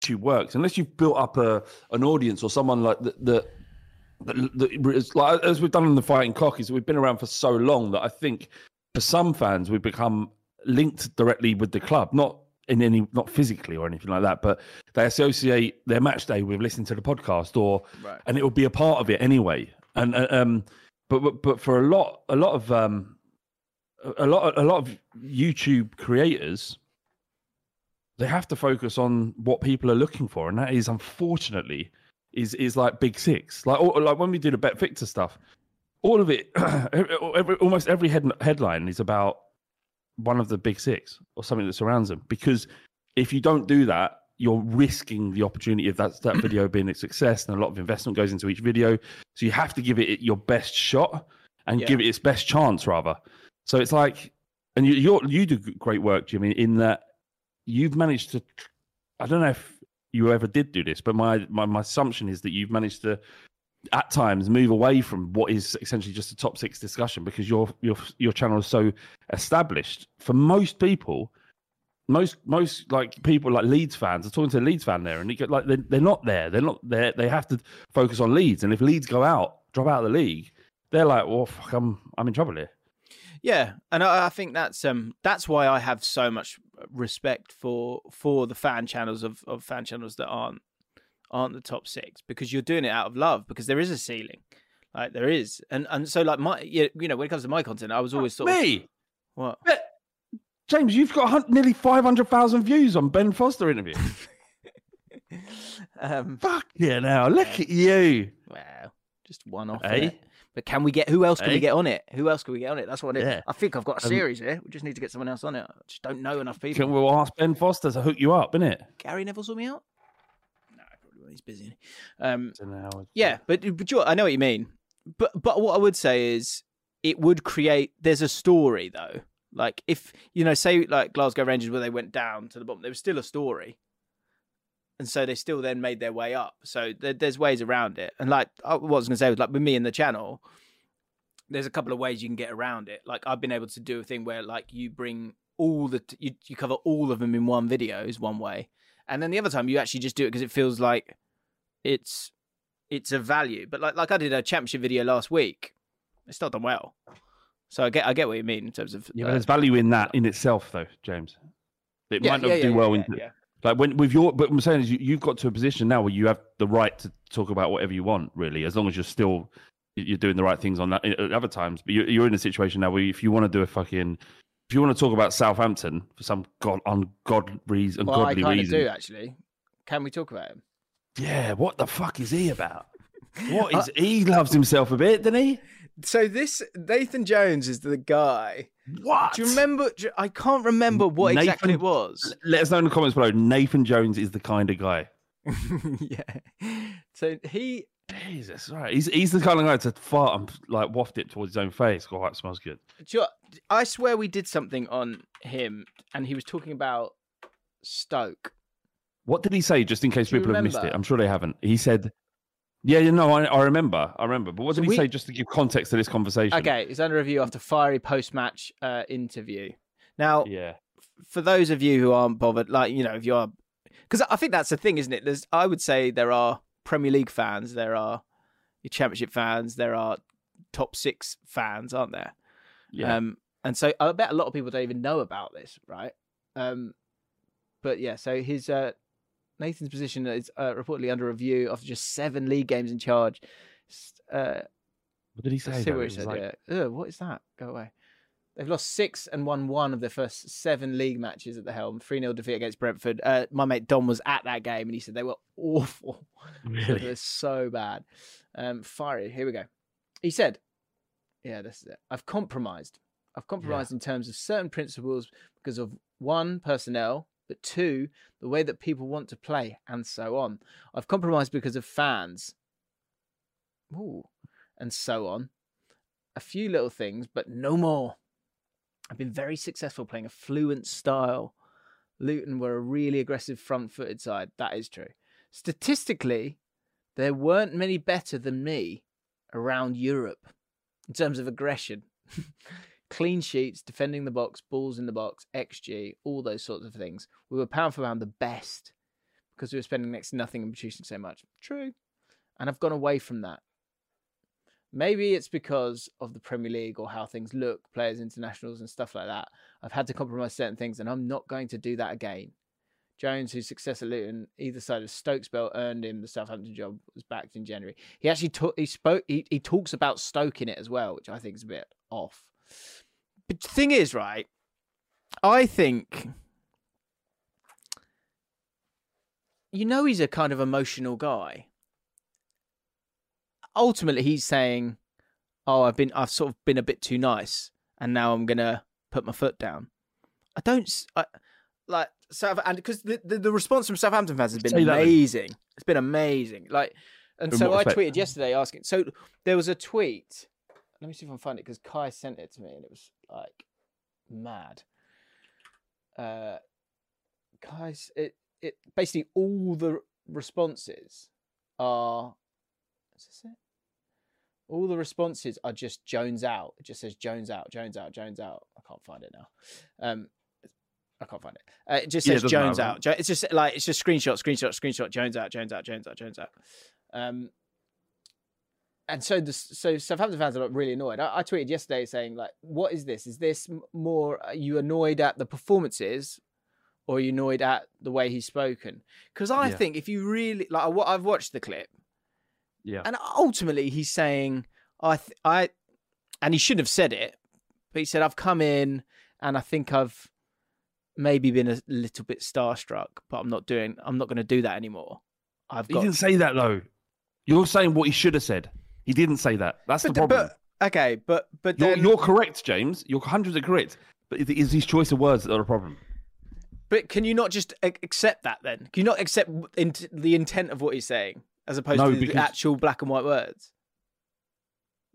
YouTube works unless you've built up a an audience or someone like that that, that, that is like as we've done in the fighting cock is we've been around for so long that I think for some fans we've become linked directly with the club not in any not physically or anything like that but they associate their match day with listening to the podcast or Right. and it will be a part of it anyway and uh, um but but, but for a lot a lot of um a lot a lot of YouTube creators they have to focus on what people are looking for, and that is unfortunately is is like big six. Like all, like when we do the Bet Victor stuff, all of it, every, almost every head, headline is about one of the big six or something that surrounds them. Because if you don't do that, you're risking the opportunity of that that video being a success, and a lot of investment goes into each video. So you have to give it your best shot and Yeah. give it its best chance, rather. So it's like, and you you're, you do great work, Jimmy, in that you've managed to. I don't know if you ever did do this, but my, my my assumption is that you've managed to at times move away from what is essentially just a top six discussion because your your your channel is so established. For most people most most like people like Leeds fans are talking to a Leeds fan there and get like they're, they're not there. They're not there. They have to focus on Leeds. And if Leeds go out drop out of the league they're like well fuck, I'm I'm in trouble here. Yeah, and I, I think that's um that's why I have so much respect for for the fan channels of, of fan channels that aren't aren't the top six because you're doing it out of love because there is a ceiling, like there is, and and so like my you you know when it comes to my content, I was always sort of me? What? But, James you've got nearly 500,000 views on Ben Foster interview. Um fuck yeah now look at you. Wow. Just one off. Eh? But can we get who else can Eh? we get on it? Who else can we get on it? That's what it. Yeah. I think I've got a Um, series here. We just need to get someone else on it. I just don't know enough people. can we ask Ben Foster to hook you up innit Gary Neville saw me out? No, probably. He's busy. Um, So now it's- yeah, but but you I know what you mean. But but what I would say is it would create. There's a story though. Like if you know, say like Glasgow Rangers where they went down to the bottom, there was still a story, and so they still then made their way up. So there, there's ways around it. And like I- what I was going to say was like with me and the channel, there's a couple of ways you can get around it. Like I've been able to do a thing where like you bring all the you you cover all of them in one video is one way, and then the other time you actually just do it because it feels like it's it's a value. But like like I did a championship video last week, it's not done well. So I get I get what you mean in terms of Yeah, uh, there's value in that in itself, though, James. It yeah, might not yeah, do yeah, well in yeah. Like when with your. But I'm saying is, you, you've got to a position now where you have the right to talk about whatever you want, really, as long as you're still you're doing the right things on that at other times. But you're, you're in a situation now where if you want to do a fucking if you want to talk about Southampton for some god ungod reason, Well, I ungodly kind reason, do actually. Can we talk about him? yeah, what the fuck is he about? What uh, is he loves himself a bit, doesn't he? So this Nathan Jones is the guy. What? Do you remember? do you- I can't remember what exactly it was. Let us know in the comments below. Nathan Jones is the kind of guy. yeah. So he Jesus, right? He's he's the kind of guy to fart and like waft it towards his own face. Oh, that smells good. Do you know? I swear we did something on him, and he was talking about Stoke. What did he say? Just in case Do you people have missed it. I'm sure they haven't. He said, "Yeah, you know, I, I remember, I remember." But what So did he we- say? Just to give context to this conversation. Okay, it's under review after fiery post-match uh, interview. Now, Yeah. for those of you who aren't bothered, like you know, if you are, because I think that's the thing, isn't it? There's, I would say there are Premier League fans, there are your Championship fans, there are top six fans, aren't there? Yeah. Um, and so I bet a lot of people don't even know about this, right? Um, but yeah, so his uh, Nathan's position is uh, reportedly under review after just seven league games in charge. Uh, what did he say? see what he said. like- yeah. Ugh, what is that? Go away. They've lost six and won one of their first seven league matches at the helm. 3 0 defeat against Brentford. Uh, my mate Don was at that game and he said they were awful. Really? They're so bad. Um, fiery. Here we go. He said, Yeah, this is it. I've compromised. I've compromised in terms of certain principles because of one, personnel, but two, the way that people want to play, and so on. I've compromised because of fans. Ooh, and so on. A few little things, but no more. I've been very successful playing a fluent style. Luton were a really aggressive front footed side. That is true. Statistically, there weren't many better than me around Europe in terms of aggression. Clean sheets, defending the box, balls in the box, XG, all those sorts of things. We were pound for pound the best because we were spending next to nothing and producing so much. True. And I've gone away from that. Maybe it's because of the Premier League or how things look, players, internationals, and stuff like that. I've had to compromise certain things, and I'm not going to do that again. Jones, whose success at Luton, either side of Stoke's belt, earned him the Southampton job, was backed in January. He actually ta- he spoke he, he talks about Stoke in it as well, which I think is a bit off. But the thing is, right? I think you know he's a kind of emotional guy. Ultimately, he's saying, "Oh, I've been I've sort of been a bit too nice, and now I'm gonna put my foot down." I don't I, like South and because the, the the response from Southampton fans has been Say amazing. It's been amazing. Like, and In so I tweeted yesterday asking. So there was a tweet. Let me see if I can find it because Kai sent it to me and it was like mad. Uh, Kai's it it basically all the responses are. Is this it? All the responses are just Jones out. It just says Jones out, Jones out, Jones out. I can't find it now. Um, I can't find it. Uh, it just Yeah, it says doesn't Jones matter. out. It's just like it's just screenshot, screenshot, screenshot. Jones out, Jones out, Jones out, Jones out. Um, and so the so Southampton fans are like really annoyed. I, I tweeted yesterday saying like, "What is this? Is this more? Are you annoyed at the performances, or are you annoyed at the way he's spoken?" Because I Yeah. think if you really like, what I've watched the clip, Yeah. and ultimately he's saying, "I, th- I," and he shouldn't have said it, but he said, "I've come in and I think I've maybe been a little bit starstruck, but I'm not doing. I'm not going to do that anymore. I've He didn't say that though. You're saying what he should have said. He didn't say that. That's the problem. but okay, but but you're, then, you're correct, James. You're 100 correct. But it is his choice of words that are a problem. but can you not just accept that then? Can you not accept the intent of what he's saying as opposed No, to the actual black and white words?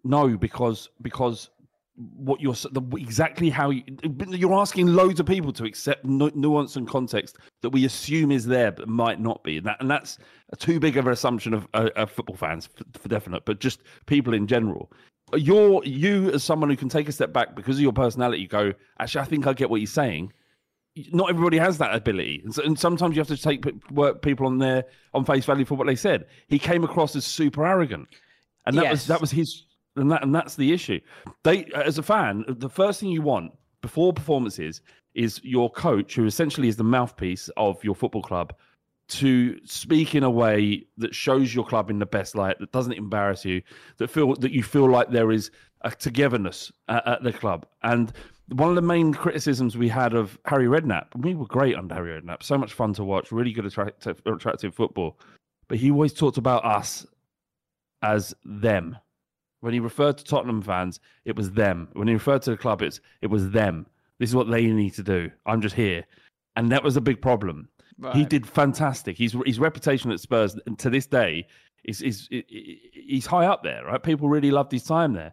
No, because because what you're the, exactly how you, you're asking loads of people to accept nu- nuance and context that we assume is there but might not be, and, that, and that's too big of an assumption of, uh, of football fans for, for definite, but just people in general. You're you as someone who can take a step back because of your personality. Go actually, I think I get what he's saying. not everybody has that ability, and, so, and sometimes you have to take work people on their on face value for what they said. He came across as super arrogant, and that was that was his, and that and that's the issue. They, as a fan, the first thing you want before performances is your coach, who essentially is the mouthpiece of your football club, to speak in a way that shows your club in the best light, that doesn't embarrass you, that feel that you feel like there is a togetherness at, at the club. And one of the main criticisms we had of Harry Redknapp, we were great under Harry Redknapp, so much fun to watch, really good attractive, attractive football, but he always talked about us as them. When he referred to Tottenham fans, it was them. When he referred to the club, it's it was them. This is what they need to do. I'm just here, and that was a big problem. He did fantastic. His his reputation at Spurs to this day is is he's high up there, right? People really loved his time there,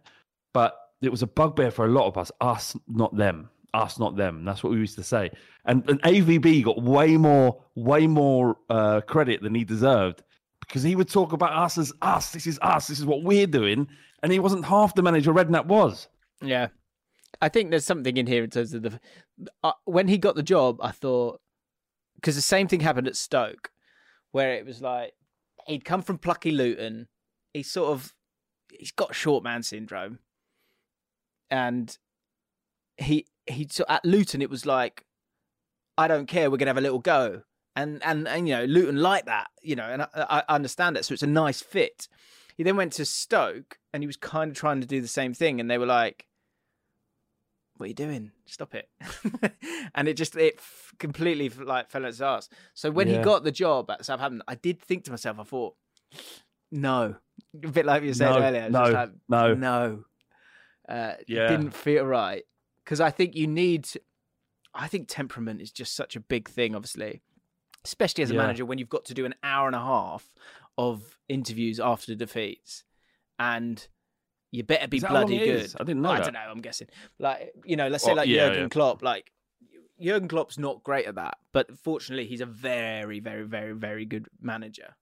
but it was a bugbear for a lot of us. Us, not them. Us, not them. That's what we used to say. And, and AVB got way more way more uh, credit than he deserved because he would talk about us as us. This is us. This is what we're doing, and he wasn't half the manager Redknapp was. Yeah, I think there's something in here in terms of the uh, when he got the job. I thought because the same thing happened at Stoke, where it was like he'd come from plucky Luton. He's sort of he's got short man syndrome, and he he so at Luton it was like I don't care. We're gonna have a little go. And, and and you know Luton like that, you know, and I, I understand that, so it's a nice fit. He then went to Stoke, and he was kind of trying to do the same thing, and they were like, "What are you doing? Stop it!" and it just it f- completely like fell on its ass. So when he got the job at Southampton, I did think to myself, I thought, "No," a bit like you said No, earlier. no, just like, no. no. Uh, it Yeah. didn't feel right because I think you need. I think temperament is just such a big thing, obviously, especially as a Yeah. manager when you've got to do an hour and a half of interviews after defeats, and you better be Is that how long bloody good. is? I didn't know I that. don't know. I'm guessing. Like you know, let's say like yeah, Jurgen yeah. Klopp. Like Jurgen Klopp's not great at that, but fortunately, he's a very, very, very, very good manager,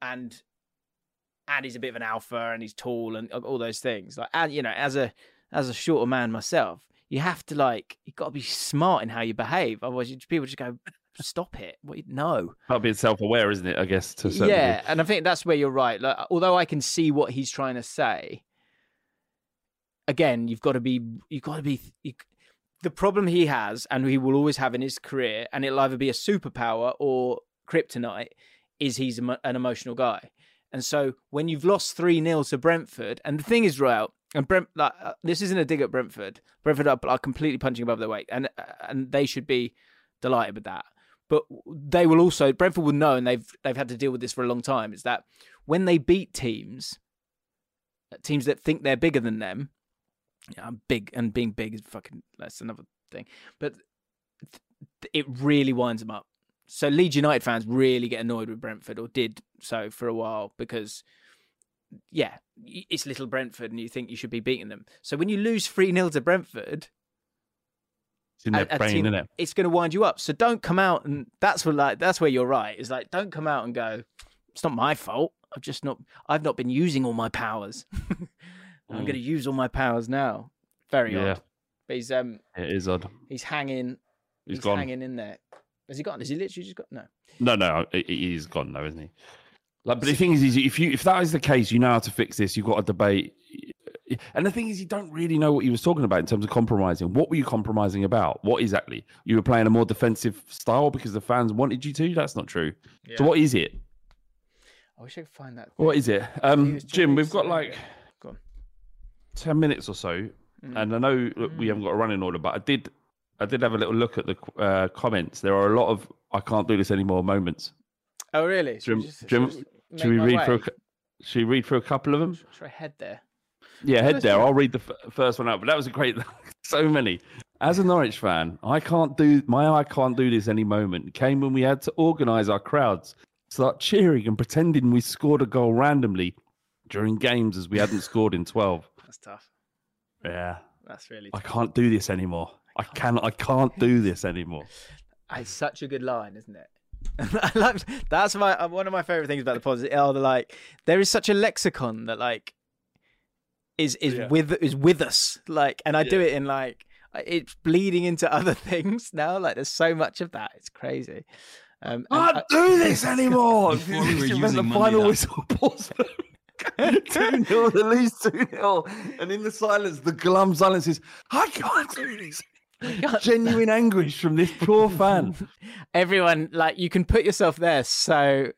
and and he's a bit of an alpha, and he's tall, and uh, all those things. Like, and you know, as a as a shorter man myself, you have to like you got to be smart in how you behave. Otherwise, you, people just go, "Stop it!" What? No. About being self-aware, isn't it? I guess to Yeah, degree. and I think that's where you're right. Like, although I can see what he's trying to say, again, you've got to be, you've got to be. You, the problem he has, and he will always have in his career, and it'll either be a superpower or kryptonite, is he's an emotional guy. And so when you've lost three 0 to Brentford, and the thing is, right, and Brent, like, uh, this isn't a dig at Brentford. Brentford are, are completely punching above their weight, and uh, and they should be delighted with that. But they will also Brentford will know, and they've they've had to deal with this for a long time. Is that when they beat teams, uh, teams that think they're bigger than them, yeah, big, and being big is fucking that's another thing. But th- it really winds them up. So Leeds United fans really get annoyed with Brentford, or did so for a while, because yeah, it's little Brentford, and you think you should be beating them. So when you lose three 0 to Brentford, It's in their a- brain, team- isn't it? it's going to wind you up. So don't come out and that's what like that's where you're right. Is like don't come out and go, it's not my fault. I've just not I've not been using all my powers. I'm going to use all my powers now. Very Mm. Yeah. odd. But he's um It is odd. he's hanging He's he's, gone. hanging in there. Has he gone? Has he literally just got no? No, no, he- he's gone now, isn't he? Like, but the thing is, is if you if that is the case, you know how to fix this. You've got a debate, and the thing is, you don't really know what he was talking about in terms of compromising. What were you compromising about? What exactly? You were playing a more defensive style because the fans wanted you to. That's not true. So what is it? I wish I could find that. What is it? Um, Jim, we've got like Go ten minutes or so, Mm. and I know look, we haven't got a running order, but I did, I did have a little look at the uh, comments. There are a lot of "I can't do this anymore" moments. Oh really? Should, we just- should, should we should we read through? A, should we read through a couple of them? Should I head there? Yeah, head there. I'll read the f- first one out. But that was a great. so many. As a Norwich fan, I can't do my I can't do this any moment came when we had to organise our crowds, start cheering and pretending we scored a goal randomly during games as we hadn't scored in twelve. That's tough. Yeah, That's really I can't do this anymore. I can't. I can't do this anymore. It's such a good line, isn't it? I love that's my uh, one of my favorite things about the pods. Are the like there is such a lexicon that like is is Yeah. with is with us. Like, and I do it in like it's bleeding into other things now. Like there's so much of that. It's crazy. Um, and Can't I- do this anymore. Before we were When using the money final that- whistle pulls 2 0, they lose 2 0. And in the silence, the glum silence is, I can't do this. Genuine anguish from this poor fan. everyone like you can put yourself there so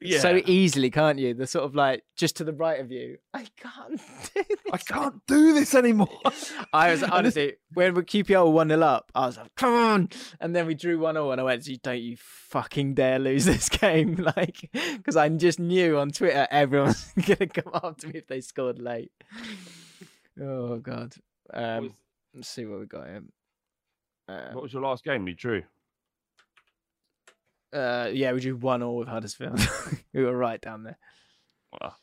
Yeah. so easily, can't you? The sort of like just to the right of you. I can't. Do this. I can't do this anymore. I was honestly when we QPR were one 0 up, I was like, "Come on!" And then we drew one 0 and I went, "You don't you fucking dare lose this game!" Like, because I just knew on Twitter everyone's gonna come after me if they scored late. Oh god. Um, let's see what we got here. Uh, What was your last game? You drew. Uh, yeah, we drew one 0 with Huddersfield. we were right down there. Wow.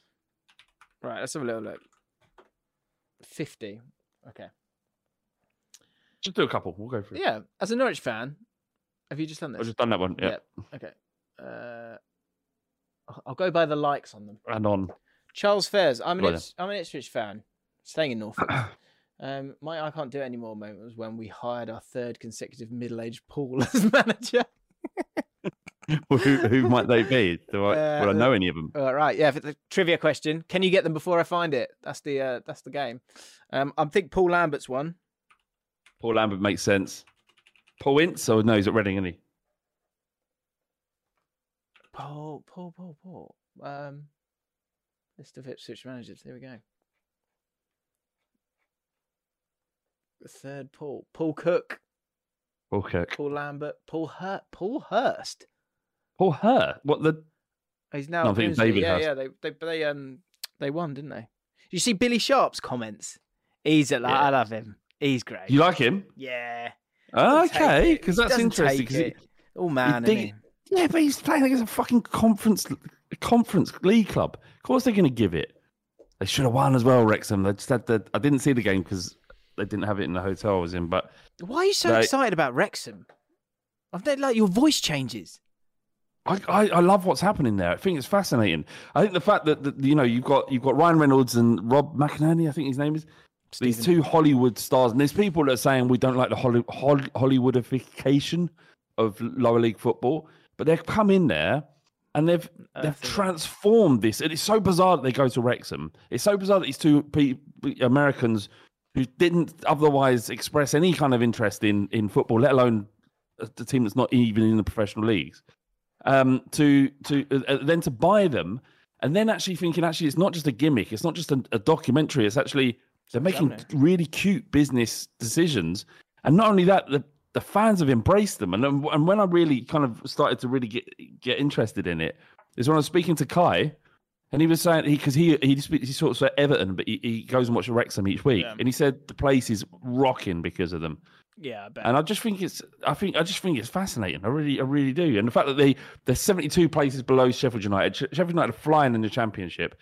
Right, let's have a little look. Fifty. Okay. Just do a couple. We'll go through. Yeah, as a Norwich fan, have you just done this? I've just done that one. Yeah. Okay. Uh, I'll- go by the likes on them. And on. Charles Fairs. I'm an on I'm an Ipswich fan, staying in Norfolk. um, my I can't do it anymore moment was when we hired our third consecutive middle-aged Paul as manager. who, who might they be? Do I, Uh, would I know any of them? All right, yeah. A trivia question, can you get them before I find it? That's the uh, that's the game. Um, I think Paul Lambert's one. Paul Lambert makes sense. Paul Ince? Or no, he's at Reading, isn't he? Paul, Paul, Paul, Paul. Um, list of Ipswich managers. Here we go. The third Paul, Paul Cook, Paul Cook. Paul Lambert, Paul Hurt, Paul Hurst. Paul Her? What the? He's now. No, I'm at thinking. David Yeah, Hurst. yeah. They, they, they, um, they won, didn't they? You see Billy Sharp's comments. He's at. Yeah. I love him. He's great. You like him? yeah. Okay, because that's interesting. 'cause it. Oh man, dig- yeah, but he's playing against a fucking conference conference league club. Of course, they're going to give it. They should have won as well, Wrexham. They just had the. I didn't see the game because they didn't have it in the hotel I was in. But? Why are you so They- excited about Wrexham? I've never, like your voice changes. I, I, I love what's happening there. I think it's fascinating. I think the fact that, that you know you've got you've got Ryan Reynolds and Rob McInerney, I think his name is. These two Hollywood stars, and there's people that are saying we don't like the Holly, Hol- Hollywoodification of lower league football, but they've come in there and they've they've transformed this. And it's so bizarre that they go to Wrexham. It's so bizarre that these two pe- Americans who didn't otherwise express any kind of interest in in football, let alone a team that's not even in the professional leagues, um, to to uh, then to buy them, and then actually thinking actually it's not just a gimmick, it's not just a, a documentary, it's actually they're making really cute business decisions, and not only that, the the fans have embraced them, and and when I really kind of started to really get get interested in it is when I was speaking to Kai. And he was saying he because he he speaks he sort of Everton, but he, he goes and watches Wrexham each week, Yeah. and he said the place is rocking because of them. Yeah, I bet. And I just think it's I think I just think it's fascinating. I really I really do. And the fact that they they're 72 places below Sheffield United. Sheffield United are flying in the championship.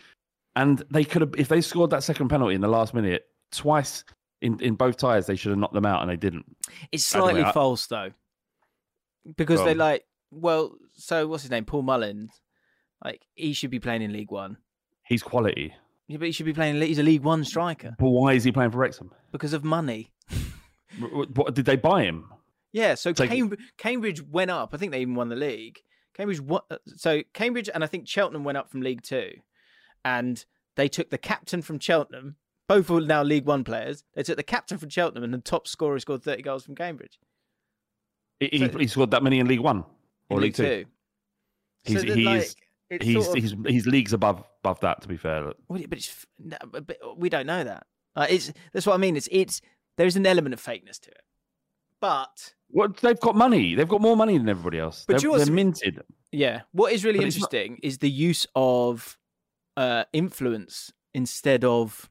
And they could have if they scored that second penalty in the last minute twice in, in both ties, they should have knocked them out and they didn't. It's slightly false though, because they like. Well, so what's his name? Paul Mullins. Like he should be playing in League One. He's quality. Yeah, but he should be playing. He's a League One striker But why is he playing for Wrexham? because of money. What, did they buy him? Yeah, so Take- Cambridge, Cambridge went up. I think they even won the league. Cambridge, won, so Cambridge and I think Cheltenham went up from League Two, and they took the captain from Cheltenham. Both are now League One players. They took the captain from Cheltenham, and the top scorer scored thirty goals from Cambridge. He, So- he scored that many in League One or League, Two. So He's that, he's like, he's, sort of- he's he's leagues above above that. To be fair, But it's but we don't know that. Uh, it's that's what I mean. It's it's there's an element of fakeness to it, but well, they've got money. They've got more money than everybody else. But they're, also, they're minted. yeah, what is really But it's not- interesting is the use of uh, influence instead of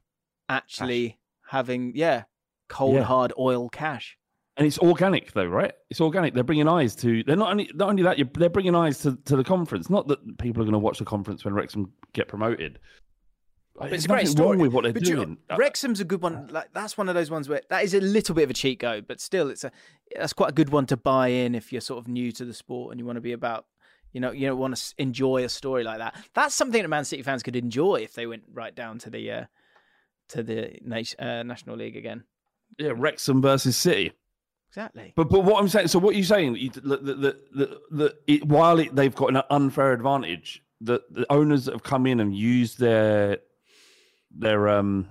actually having yeah cold Yeah. hard oil cash. And it's organic though, right? It's organic. They're bringing eyes to. They're not only not only that. You're, they're bringing eyes to, to the conference. Not that people are going to watch the conference when Wrexham get promoted. But it's a great story. with what they're But doing. Uh, Wrexham's a good one. Like that's one of those ones where that is a little bit of a cheat code, but still, it's a that's quite a good one to buy in if you're sort of new to the sport and you want to be about. You know, you don't want to enjoy a story like that. That's something that Man City fans could enjoy if they went right down to the uh, to the nation, uh, National League again. Yeah, Wrexham versus City. Exactly. But but what I'm saying, so what you're saying, you, the, the, the, the, the, it, while it, they've got an unfair advantage, the, the owners that have come in and used their their um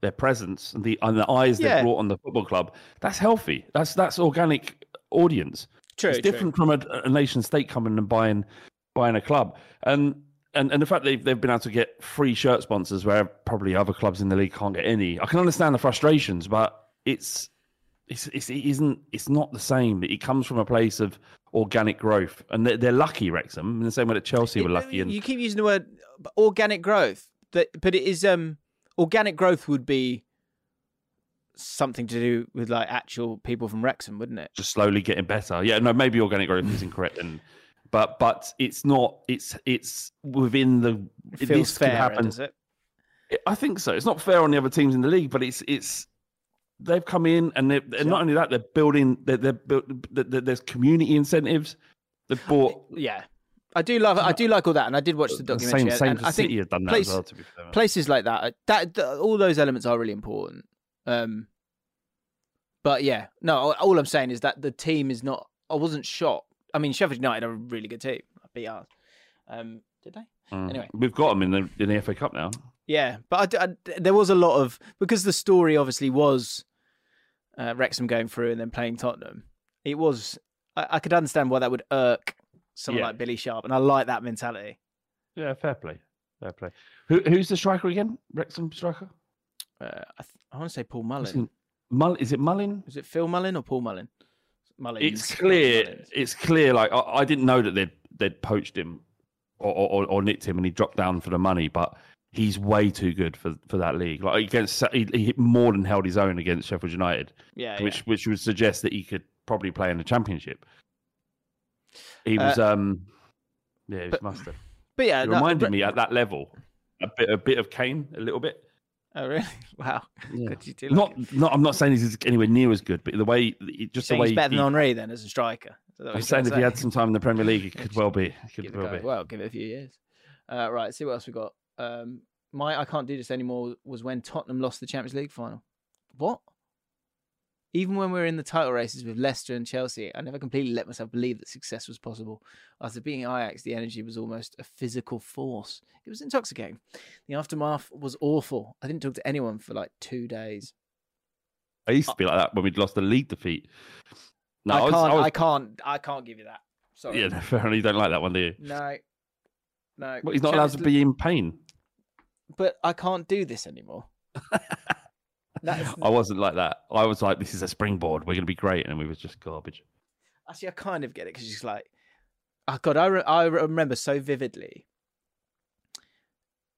their presence and the and the eyes Yeah. they brought on the football club, that's healthy. That's that's organic audience. True. it's different from a, a nation state coming and buying buying a club, and and and the fact they've they've been able to get free shirt sponsors where probably other clubs in the league can't get any. I can understand the frustrations, but it's it's, it's it isn't it's not the same. It comes from a place of organic growth, and they're, they're lucky, Wrexham, in the same way that Chelsea were lucky. And You keep using the word organic growth, that but it is um organic growth would be something to do with like actual people from Wrexham, wouldn't it? just slowly getting better. Yeah, no, maybe organic growth is incorrect, and but but it's not. It's it's within the. It this feels could fair, happen. does it? I think so. It's not fair on the other teams in the league, but it's it's they've come in and they're, and not only that they're building. They're, they're built. there- There's community incentives. They've bought. Yeah. I do love I do like all that, and I did watch the documentary. same same and I think City have done that place- as well. To be fair, places like that, that, th- all those elements are really important. Um, but yeah, no, all- I'm saying is that the team is not. I wasn't shocked. I mean, Sheffield United are a really good team. I beat ours. Um, did they? Mm. anyway. we've got them in the in the FA Cup now. Yeah, but I I there was a lot of because the story obviously was uh, Wrexham going through and then playing Tottenham. It was I, I could understand why that would irk someone Yeah. like Billy Sharp, and I like that mentality. Yeah, fair play, fair play. Who, who's the striker again? Wrexham striker. Uh, I, th- I want to say Paul Mullin. Mull, is it Mullin? Is it Phil Mullin or Paul Mullin? Mullins. it's clear. Mullins. It's clear. Like I, I didn't know that they'd they'd poached him or, or, or nicked him, and he dropped down for the money. But he's way too good for, for that league. Like against, he, he more than held his own against Sheffield United, Yeah, which yeah. which would suggest that he could probably play in the Championship. He Uh, was, um, yeah, he was but- mustard. But yeah, It no, reminded Re- me at that level a bit a bit of Kane, a little bit. Oh really? Wow. Yeah. You do like Not, it. not. I'm not saying he's anywhere near as good, but the way, just the way he's better he, than Henry then as a striker. I'm saying if he had some time in the Premier League, it could well be. It could well be. Well, give it a few years. Uh, right, see what else we got. Um, my I can't do this anymore was when Tottenham lost the Champions League final. What? Even when we were in the title races with Leicester and Chelsea, I never completely let myself believe that success was possible. After beating Ajax, the energy was almost a physical force. It was intoxicating. The aftermath was awful. I didn't talk to anyone for like two days. I used to be like that when we'd lost the league defeat. No, I, I, was, can't. I was- I can't. I can't give you that. Sorry. yeah, enough. You don't like that one, do you? No. No. Well, he's not allowed to be in pain. but I can't do this anymore. That's, I wasn't like that. I was like, this is a springboard. We're going to be great. And we was just garbage. actually, I kind of get it because she's like, oh god, I re- I remember so vividly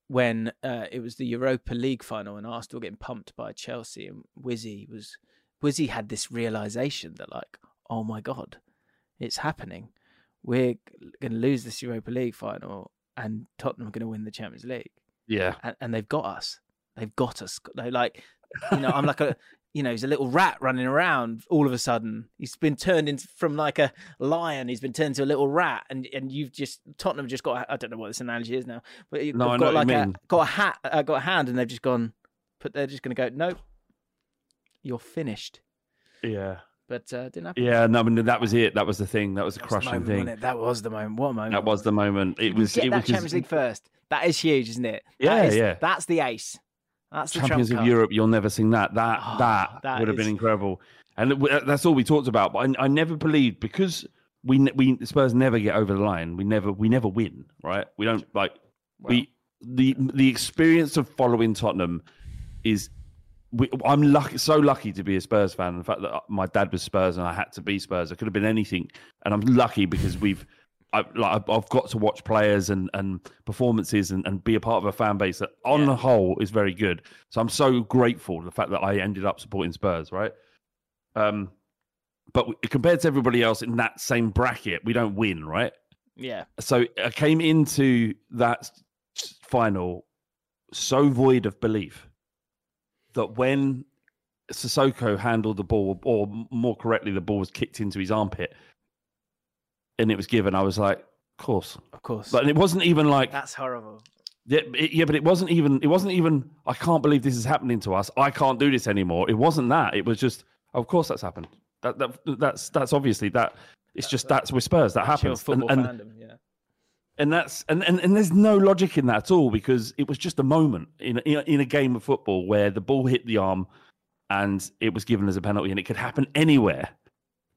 when uh, it was the Europa League final and Arsenal getting pumped by Chelsea and Wizzy was Wizzy had this realization that like, oh my god, it's happening. We're going to lose this Europa League final and Tottenham are going to win the Champions League. Yeah. and, and they've got us. They've got us. They like, you know, I'm like a, you know, he's a little rat running around. All of a sudden, he's been turned into from like a lion. He's been turned into a little rat, and and you've just Tottenham just got. I don't know what this analogy is now, but you've No, got like a got a hat, uh, got a hand, and they've just gone. But they're just going to go. Nope, you're finished. Yeah. But uh, didn't happen. Yeah. No, I mean, that was it. That was the thing. That was the That was the crushing moment, thing. That was the moment. What a moment! That was the moment. It was. Get it that was Champions League first. That is huge, isn't it? Yeah, is- yeah. That's the ace. That's the Champions of. Europe. You'll never sing that. That Oh, that, that would have been incredible. And uh, that's all we talked about. But I, I never believed because we we Spurs never get over the line. We never we never win. Right? We don't like we the the experience of following Tottenham is. We, I'm lucky, so lucky to be a Spurs fan. The fact that my dad was Spurs and I had to be Spurs, I could have been anything, and I'm lucky because we've, I, like, I've- got to watch players and, and performances and, and be a part of a fan base that, on Yeah. the whole, is very good. So I'm so grateful the fact that I ended up supporting Spurs, right? Um, but we, compared to everybody else in that same bracket, we don't win, right? Yeah. so I came into that final so void of belief that when Sissoko handled the ball, or more correctly, the ball was kicked into his armpit and it was given, I was like, of course. Of course. But it wasn't even like, That's horrible. Yeah, it, yeah, but it wasn't even. It wasn't even. I can't believe this is happening to us. I can't do this anymore. It wasn't that. It was just. Of course, that's happened. That, that that's that's obviously that. It's just that's with Spurs that happens. And, football and, fandom, yeah. and that's and, and and there's no logic in that at all because it was just a moment in in in a game of football where the ball hit the arm and it was given as a penalty and it could happen anywhere.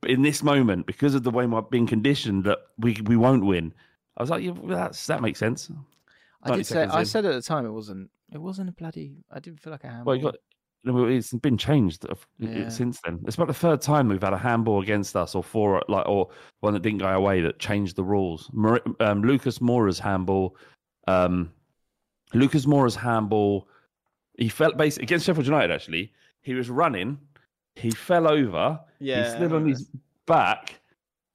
In this moment, because of the way we're being conditioned that we we won't win, I was like, yeah, that's that makes sense. I 90 did say seconds I said at the time it wasn't it wasn't a bloody I didn't feel like a handball. Well, you got. It's been changed Yeah. since then. It's about the third time we've had a handball against us, or four, like, or one that didn't go away that changed the rules. Um, Lucas Moura's handball, um, Lucas Moura's handball. He felt basically against Sheffield United. Actually, he was running, he fell over, Yeah, he slid on his back,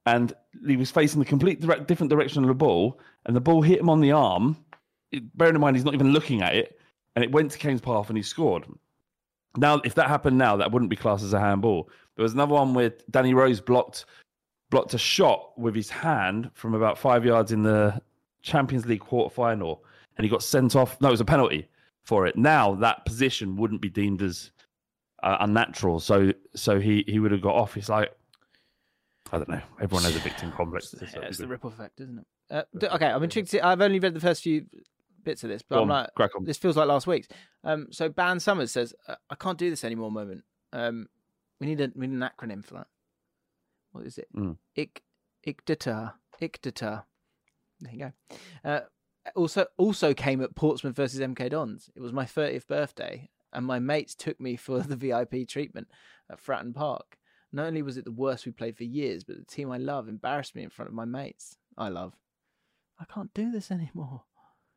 and he was facing the complete direct, different direction of the ball, and the ball hit him on the arm. It, bearing in mind he's not even looking at it, and it went to Kane's path and he scored. Now, if that happened now, that wouldn't be classed as a handball. There was another one where Danny Rose blocked blocked a shot with his hand from about five yards in the Champions League quarter final, and he got sent off. No, it was a penalty for it. Now that position wouldn't be deemed as uh, unnatural, so so he he would have got off. It's like I don't know. Everyone has a victim complex. Yeah, it's the ripple effect, isn't it? Uh, d- okay, I'm intrigued. To see, I've only read the first few bits of this, but Go I'm on, like, this feels like last week's. Um, so Ban Summers says, uh, "I can't do this anymore." Moment. Um, we need a we need an acronym for that. What is it? Mm. Ik Ikdata Ikdata. There you go. Uh, also, also came at Portsmouth versus MK Dons. It was my 30th birthday, and my mates took me for the VIP treatment at Fratton Park. Not only was it the worst we played for years, but the team I love embarrassed me in front of my mates. I love. I can't do this anymore.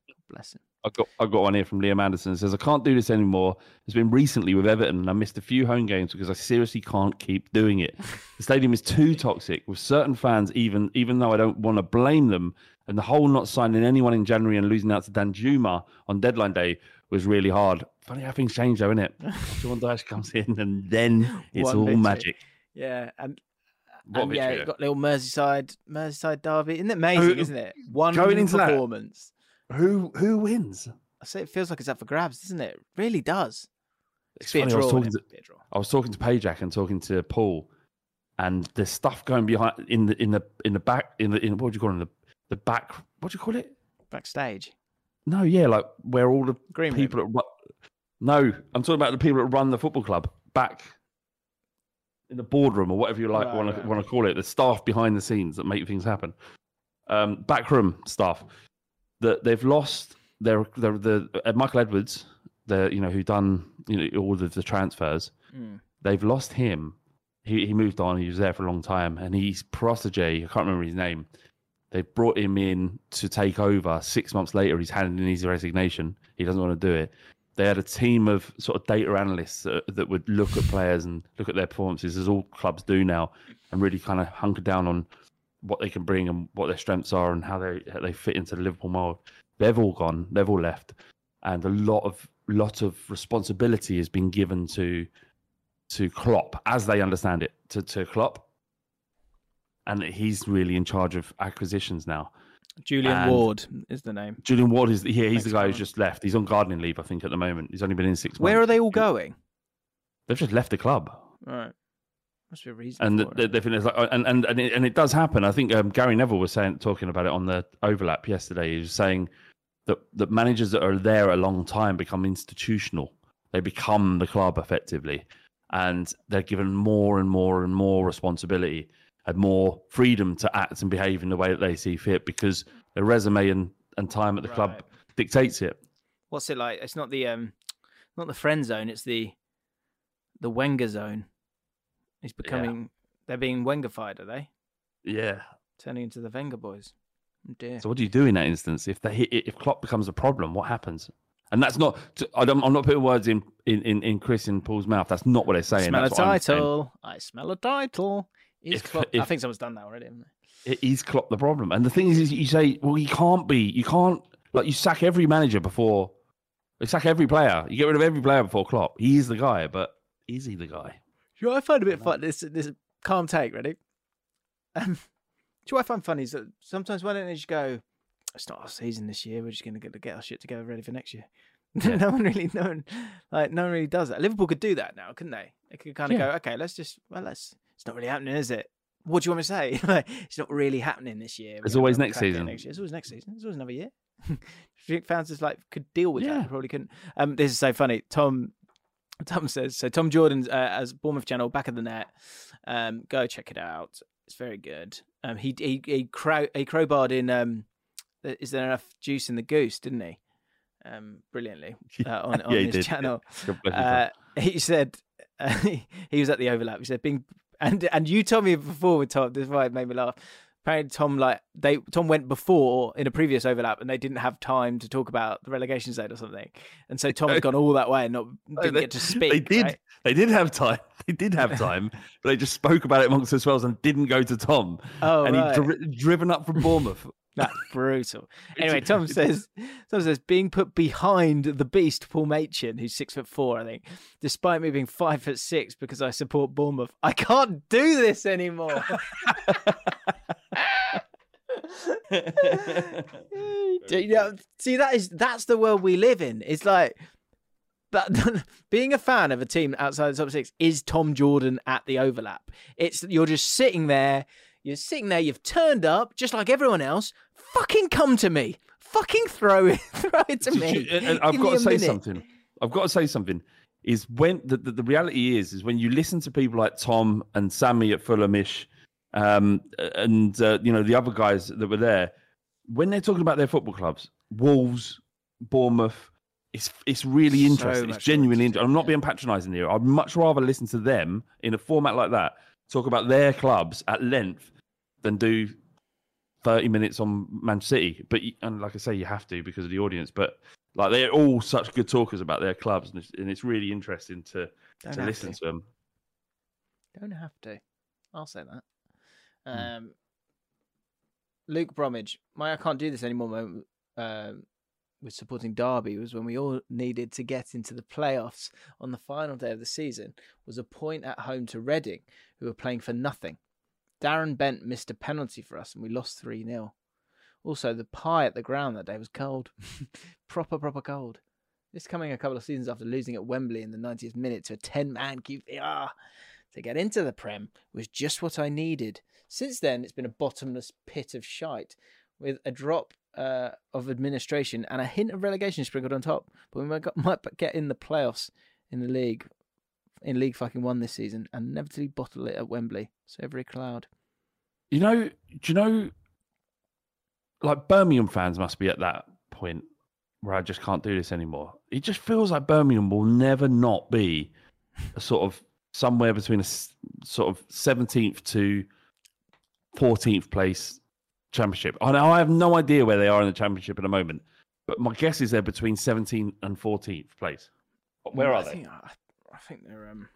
God bless him. I've got I've got one here from Liam Anderson. It says I can't do this anymore. It's been recently with Everton, and I missed a few home games because I seriously can't keep doing it. The stadium is too toxic with certain fans, even even though I don't want to blame them. And the whole not signing anyone in January and losing out to Danjuma on deadline day was really hard. Funny how things change, though, isn't it? Sean Dyche comes in, and then it's all victory. magic. Yeah, and, and yeah, it got little Merseyside, Merseyside derby. Isn't it amazing? Who- isn't it? One going into that- performance. Who who wins? I say it feels like it's up for grabs, doesn't it? It really does. It's Be a funny, I was talking to. I was talking to Pajak and talking to Paul, and there's stuff going behind in the in the in the back in the in what do you call it in the the back what do you call it? Backstage. No, yeah, like where all the Green people that run, no, I'm talking about the people that run the football club back in the boardroom or whatever you like want to want to call it. The staff behind the scenes that make things happen, um, backroom staff that they've lost their their the uh, Michael Edwards, the you know who done you know all of the transfers Mm. they've lost him. He he moved on. He was there for a long time, and he's protege. I can't remember his name. They brought him in to take over. Six months later, he's handed in his resignation. He doesn't want to do it. They had a team of sort of data analysts that, that would look at players and look at their performances, as all clubs do now, and really kind of hunker down on what they can bring and what their strengths are and how they how they fit into the Liverpool mold. They've all gone. They've all left, and a lot of lot of responsibility has been given to to Klopp as they understand it to, to Klopp. And he's really in charge of acquisitions now. Julian And- Ward is the name. Julian Ward is yeah, he's Thanks, the guy who's just left. He's on gardening leave, I think, at the moment. He's only been in six months. Where are they all going? They've just left the club, Right. Must be a reason. and for they, it. they think it's like, and and and it, and it does happen. I think um, Gary Neville was saying talking about it on the overlap yesterday. He was saying that that managers that are there a long time become institutional. They become the club effectively, and they're given more and more and more responsibility and more freedom to act and behave in the way that they see fit because their resume and, and time at the club dictates it. What's it like? It's not the um, not the friend zone. It's the the Wenger zone. He's becoming. They're being Wengerfied, are they? Yeah. Turning into the Wenger boys. Oh dear. So what do you do in that instance if they hit, if Klopp becomes a problem? What happens? And that's not. I don't, I'm not putting words in, in, in, in Chris and Paul's mouth. That's not what they're saying. smell a That's saying. title. I smell a title. Is If- Klopp- I think someone's done that already, haven't they? It is Klopp the problem. And the thing is, is you say, well, you can't be. You can't like you sack every manager before. You sack every player. You get rid of every player before Klopp. He is the guy, but is he the guy? Do you know what I find a bit fun? This this calm take, ready? Um, do you know what I find funny is that sometimes why don't they just go, it's not our season this year. We're just going to get to get our shit together, ready for next year. no one really, no one, like no one really does that. Liverpool could do that now, couldn't they? They could kind of Yeah. go, okay, let's just, well, let's. It's not really happening, is it? What do you want me to say? It's not really happening this year. It's always next season. Next year. It's always next season. It's always another year. Do you think fans just like could deal with that? Yeah. They Probably couldn't. Um, this is so funny. Tom, Tom says so. Tom Jordan uh, as Bournemouth channel back of the net. Um, go check it out. It's very good. Um, he he he, crow, he crowbarred in. Um, is there enough juice in the goose? Didn't he? Um, brilliantly uh, on on Yeah, his did. channel. God bless you, Tom. Uh, he said uh, he was at the overlap. He said being and and you told me before with Tom. This is why it made me laugh. Apparently, Tom like they Tom went before in a previous overlap, and they didn't have time to talk about the relegation zone or something. And so Tom had gone all that way and not didn't they, get to speak. They did. right? They did have time. They did have time, but they just spoke about it amongst themselves and didn't go to Tom. Oh, and right. he'd dri- driven up from Bournemouth. That's brutal. Anyway, Tom says, Tom says, being put behind the beast, Paul Machin, who's six foot four, I think, despite me being five foot six because I support Bournemouth. I can't do this anymore. You know, see, that is that's the world we live in. It's like that being a fan of a team outside the top six is Tom Jordan at the overlap. It's you're just sitting there, you're sitting there, you've turned up just like everyone else. Fucking come to me. Fucking throw it, throw it to Did me. you- and- and I've got to say minute. something. I've got to say something. Is when the, the, the reality is is when you listen to people like Tom and Sammy at Fulhamish, um, and uh, you know the other guys that were there, when they're talking about their football clubs, Wolves, Bournemouth, it's it's really interesting. much it's genuinely. interesting, I'm not being patronising here. I'd much rather listen to them in a format like that, talk about their clubs at length, than do 30 minutes on Man City. But and like I say, you have to because of the audience. But like they're all such good talkers about their clubs, and it's, and it's really interesting to Don't to listen to. to them. Don't have to. I'll say that. Hmm. Um, Luke Bromwich, my I can't do this anymore moment um, with supporting Derby was when we all needed to get into the playoffs on the final day of the season was a point at home to Reading, who were playing for nothing. Darren Bent missed a penalty for us and we lost 3 0. Also, the pie at the ground that day was cold. proper, proper cold. This coming a couple of seasons after losing at Wembley in the 90th minute to a 10 man QPR to get into the Prem was just what I needed. Since then, it's been a bottomless pit of shite with a drop uh, of administration and a hint of relegation sprinkled on top. But we might, might get in the playoffs in the league, in League fucking one this season, and inevitably bottle it at Wembley. So every cloud. You know, do you know, like Birmingham fans must be at that point where I just can't do this anymore. It just feels like Birmingham will never not be a sort of somewhere between a sort of 17th to 14th place championship. I know I have no idea where they are in the championship at the moment, but my guess is they're between 17th and 14th place. Where mm, I are they? Think, I, I think they're um,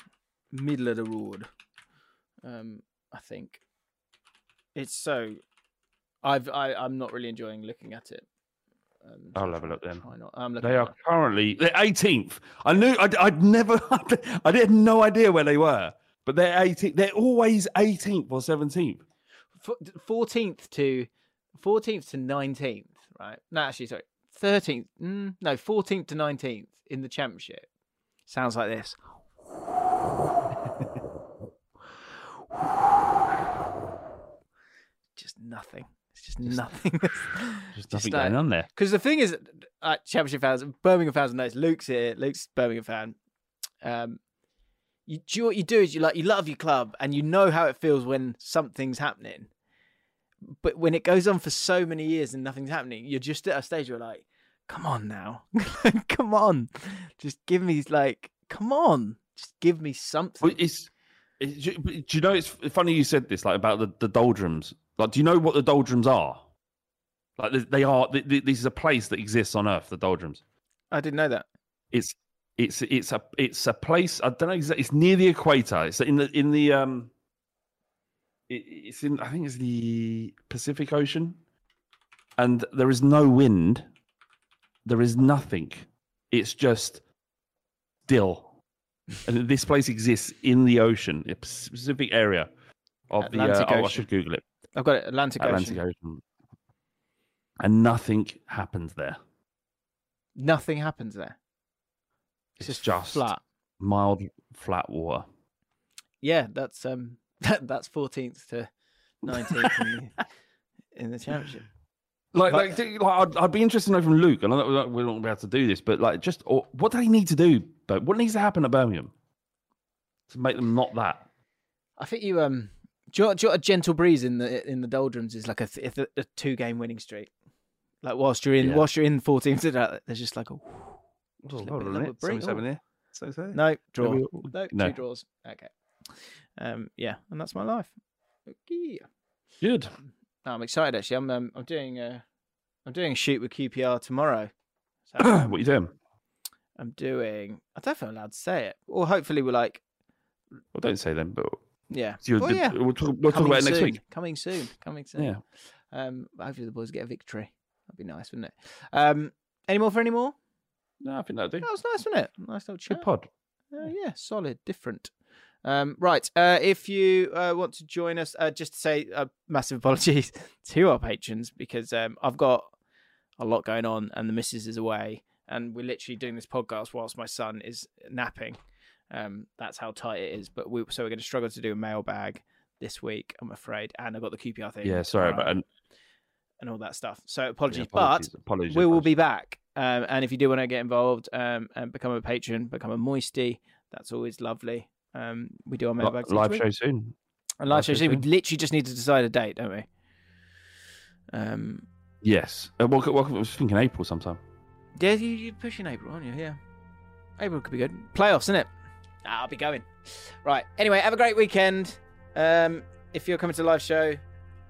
middle of the road. Um, I think it's so. I've I, I'm not really enjoying looking at it. Um, I'll have a look then. Try not. I'm looking. They are currently they're 18th. I knew I'd, I'd never I had no idea where they were, but they're 18th. They're always 18th or 17th. fourteenth to fourteenth to nineteenth, right? No, actually, sorry, thirteenth. Mm, no, fourteenth to nineteenth in the championship. Sounds like this. Just nothing. It's just, nothing. Just nothing going on there. Because the thing is, uh, championship fans, Birmingham fans knows. Luke's here. Luke's Birmingham fan. Um, you, do what you do is you like you love your club and you know how it feels when something's happening. But when it goes on for so many years and nothing's happening, you're just at a stage where like, come on now, come on, just give me like, come on, just give me something. Well, it's, it's do you know it's funny you said this like about the, the doldrums. Like, do you know what the doldrums are? Like, they- they are. th- th- This is a place that exists on Earth. The doldrums. I didn't know that. It's it's it's a it's a place. I don't know exactly. It's near the equator. It's in the in the um. It, it's in. I think it's the Pacific Ocean, and there is no wind. There is nothing. It's just still, and this place exists in the ocean, a specific area of Atlantic the. Uh, oh, I should Google it. I've got it. Atlantic, Atlantic Ocean. Ocean. and nothing happens there. Nothing happens there. It's, just just flat. mild, flat water. Yeah, that's um that, that's 14th to 19th in, the, in the championship. Like, Like- like, do- like I'd, I'd be interested to know from Luke, and I know we're not be able to do this, but like, just or, what do they need to do? But what needs to happen at Birmingham to make them not that? I think you um do you, know, do you know a gentle breeze in the in the doldrums is like a, th- a, a two game winning streak. Like whilst you're in Yeah. whilst you're in 14th, to that, there's just like a Oh, Just a hold on a bit minute. of break. Seven, seven Oh. here. So, so. no draw. Maybe- No, no. two draws. Okay. Um yeah, and that's my life. Okay. Good. No, I'm excited actually. I'm um, I'm doing a I'm doing a shoot with QPR tomorrow. So what are you doing? I'm doing. I don't I'm allowed to say it. Or hopefully we're like, Well, don't say them, but yeah. you, well, yeah. we'll talk, we'll talk about it next soon. week. Coming soon. Coming soon. Yeah. Um, hopefully the boys get a victory. That'd be nice, wouldn't it? Um, any more for any more? No, I think that'll do. That was nice, wasn't it? Nice little chat. Good pod. Uh, yeah, solid, different. Um, right. Uh, if you uh, want to join us, uh, just to say a massive apologies to our patrons because um, I've got a lot going on and the missus is away, and we're literally doing this podcast whilst my son is napping. Um, that's how tight it is. But we so we're going to struggle to do a mailbag this week, I'm afraid. And I've got the QPR thing. Yeah, sorry, tomorrow but and, and all that stuff. So apologies, apologies, but apologies, we will apologies. be back. Um, and if you do want to get involved um, and become a patron, become a moisty, that's always lovely. Um, we do our mailbags each live show soon. A live live show show soon. We literally just need to decide a date, don't we? Um, Yes. Uh, well, well, I was thinking April sometime. yeah, you, you're pushing April, aren't you? Yeah, April could be good. Playoffs, isn't it? Ah, I'll be going. Right. Anyway, have a great weekend. Um, if you're coming to the live show,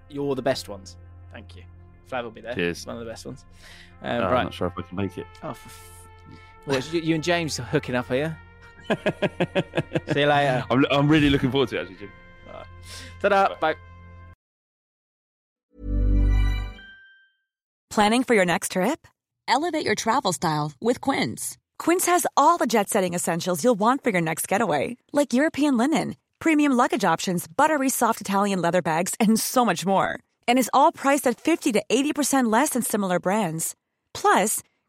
you're the best ones. Thank you. Flav will be there. Cheers. One of the best ones. Uh, Um, I'm right. not sure if I can make it. Oh, f- well, you, you and James are hooking up here. See you later. I'm, I'm really looking forward to it, actually, Jim. Ta-da. Bye. Planning for your next trip? Elevate your travel style with Quince. Quince has all the jet setting essentials you'll want for your next getaway, like European linen, premium luggage options, buttery soft Italian leather bags, and so much more. And is all priced at 50 to 80% less than similar brands. Plus,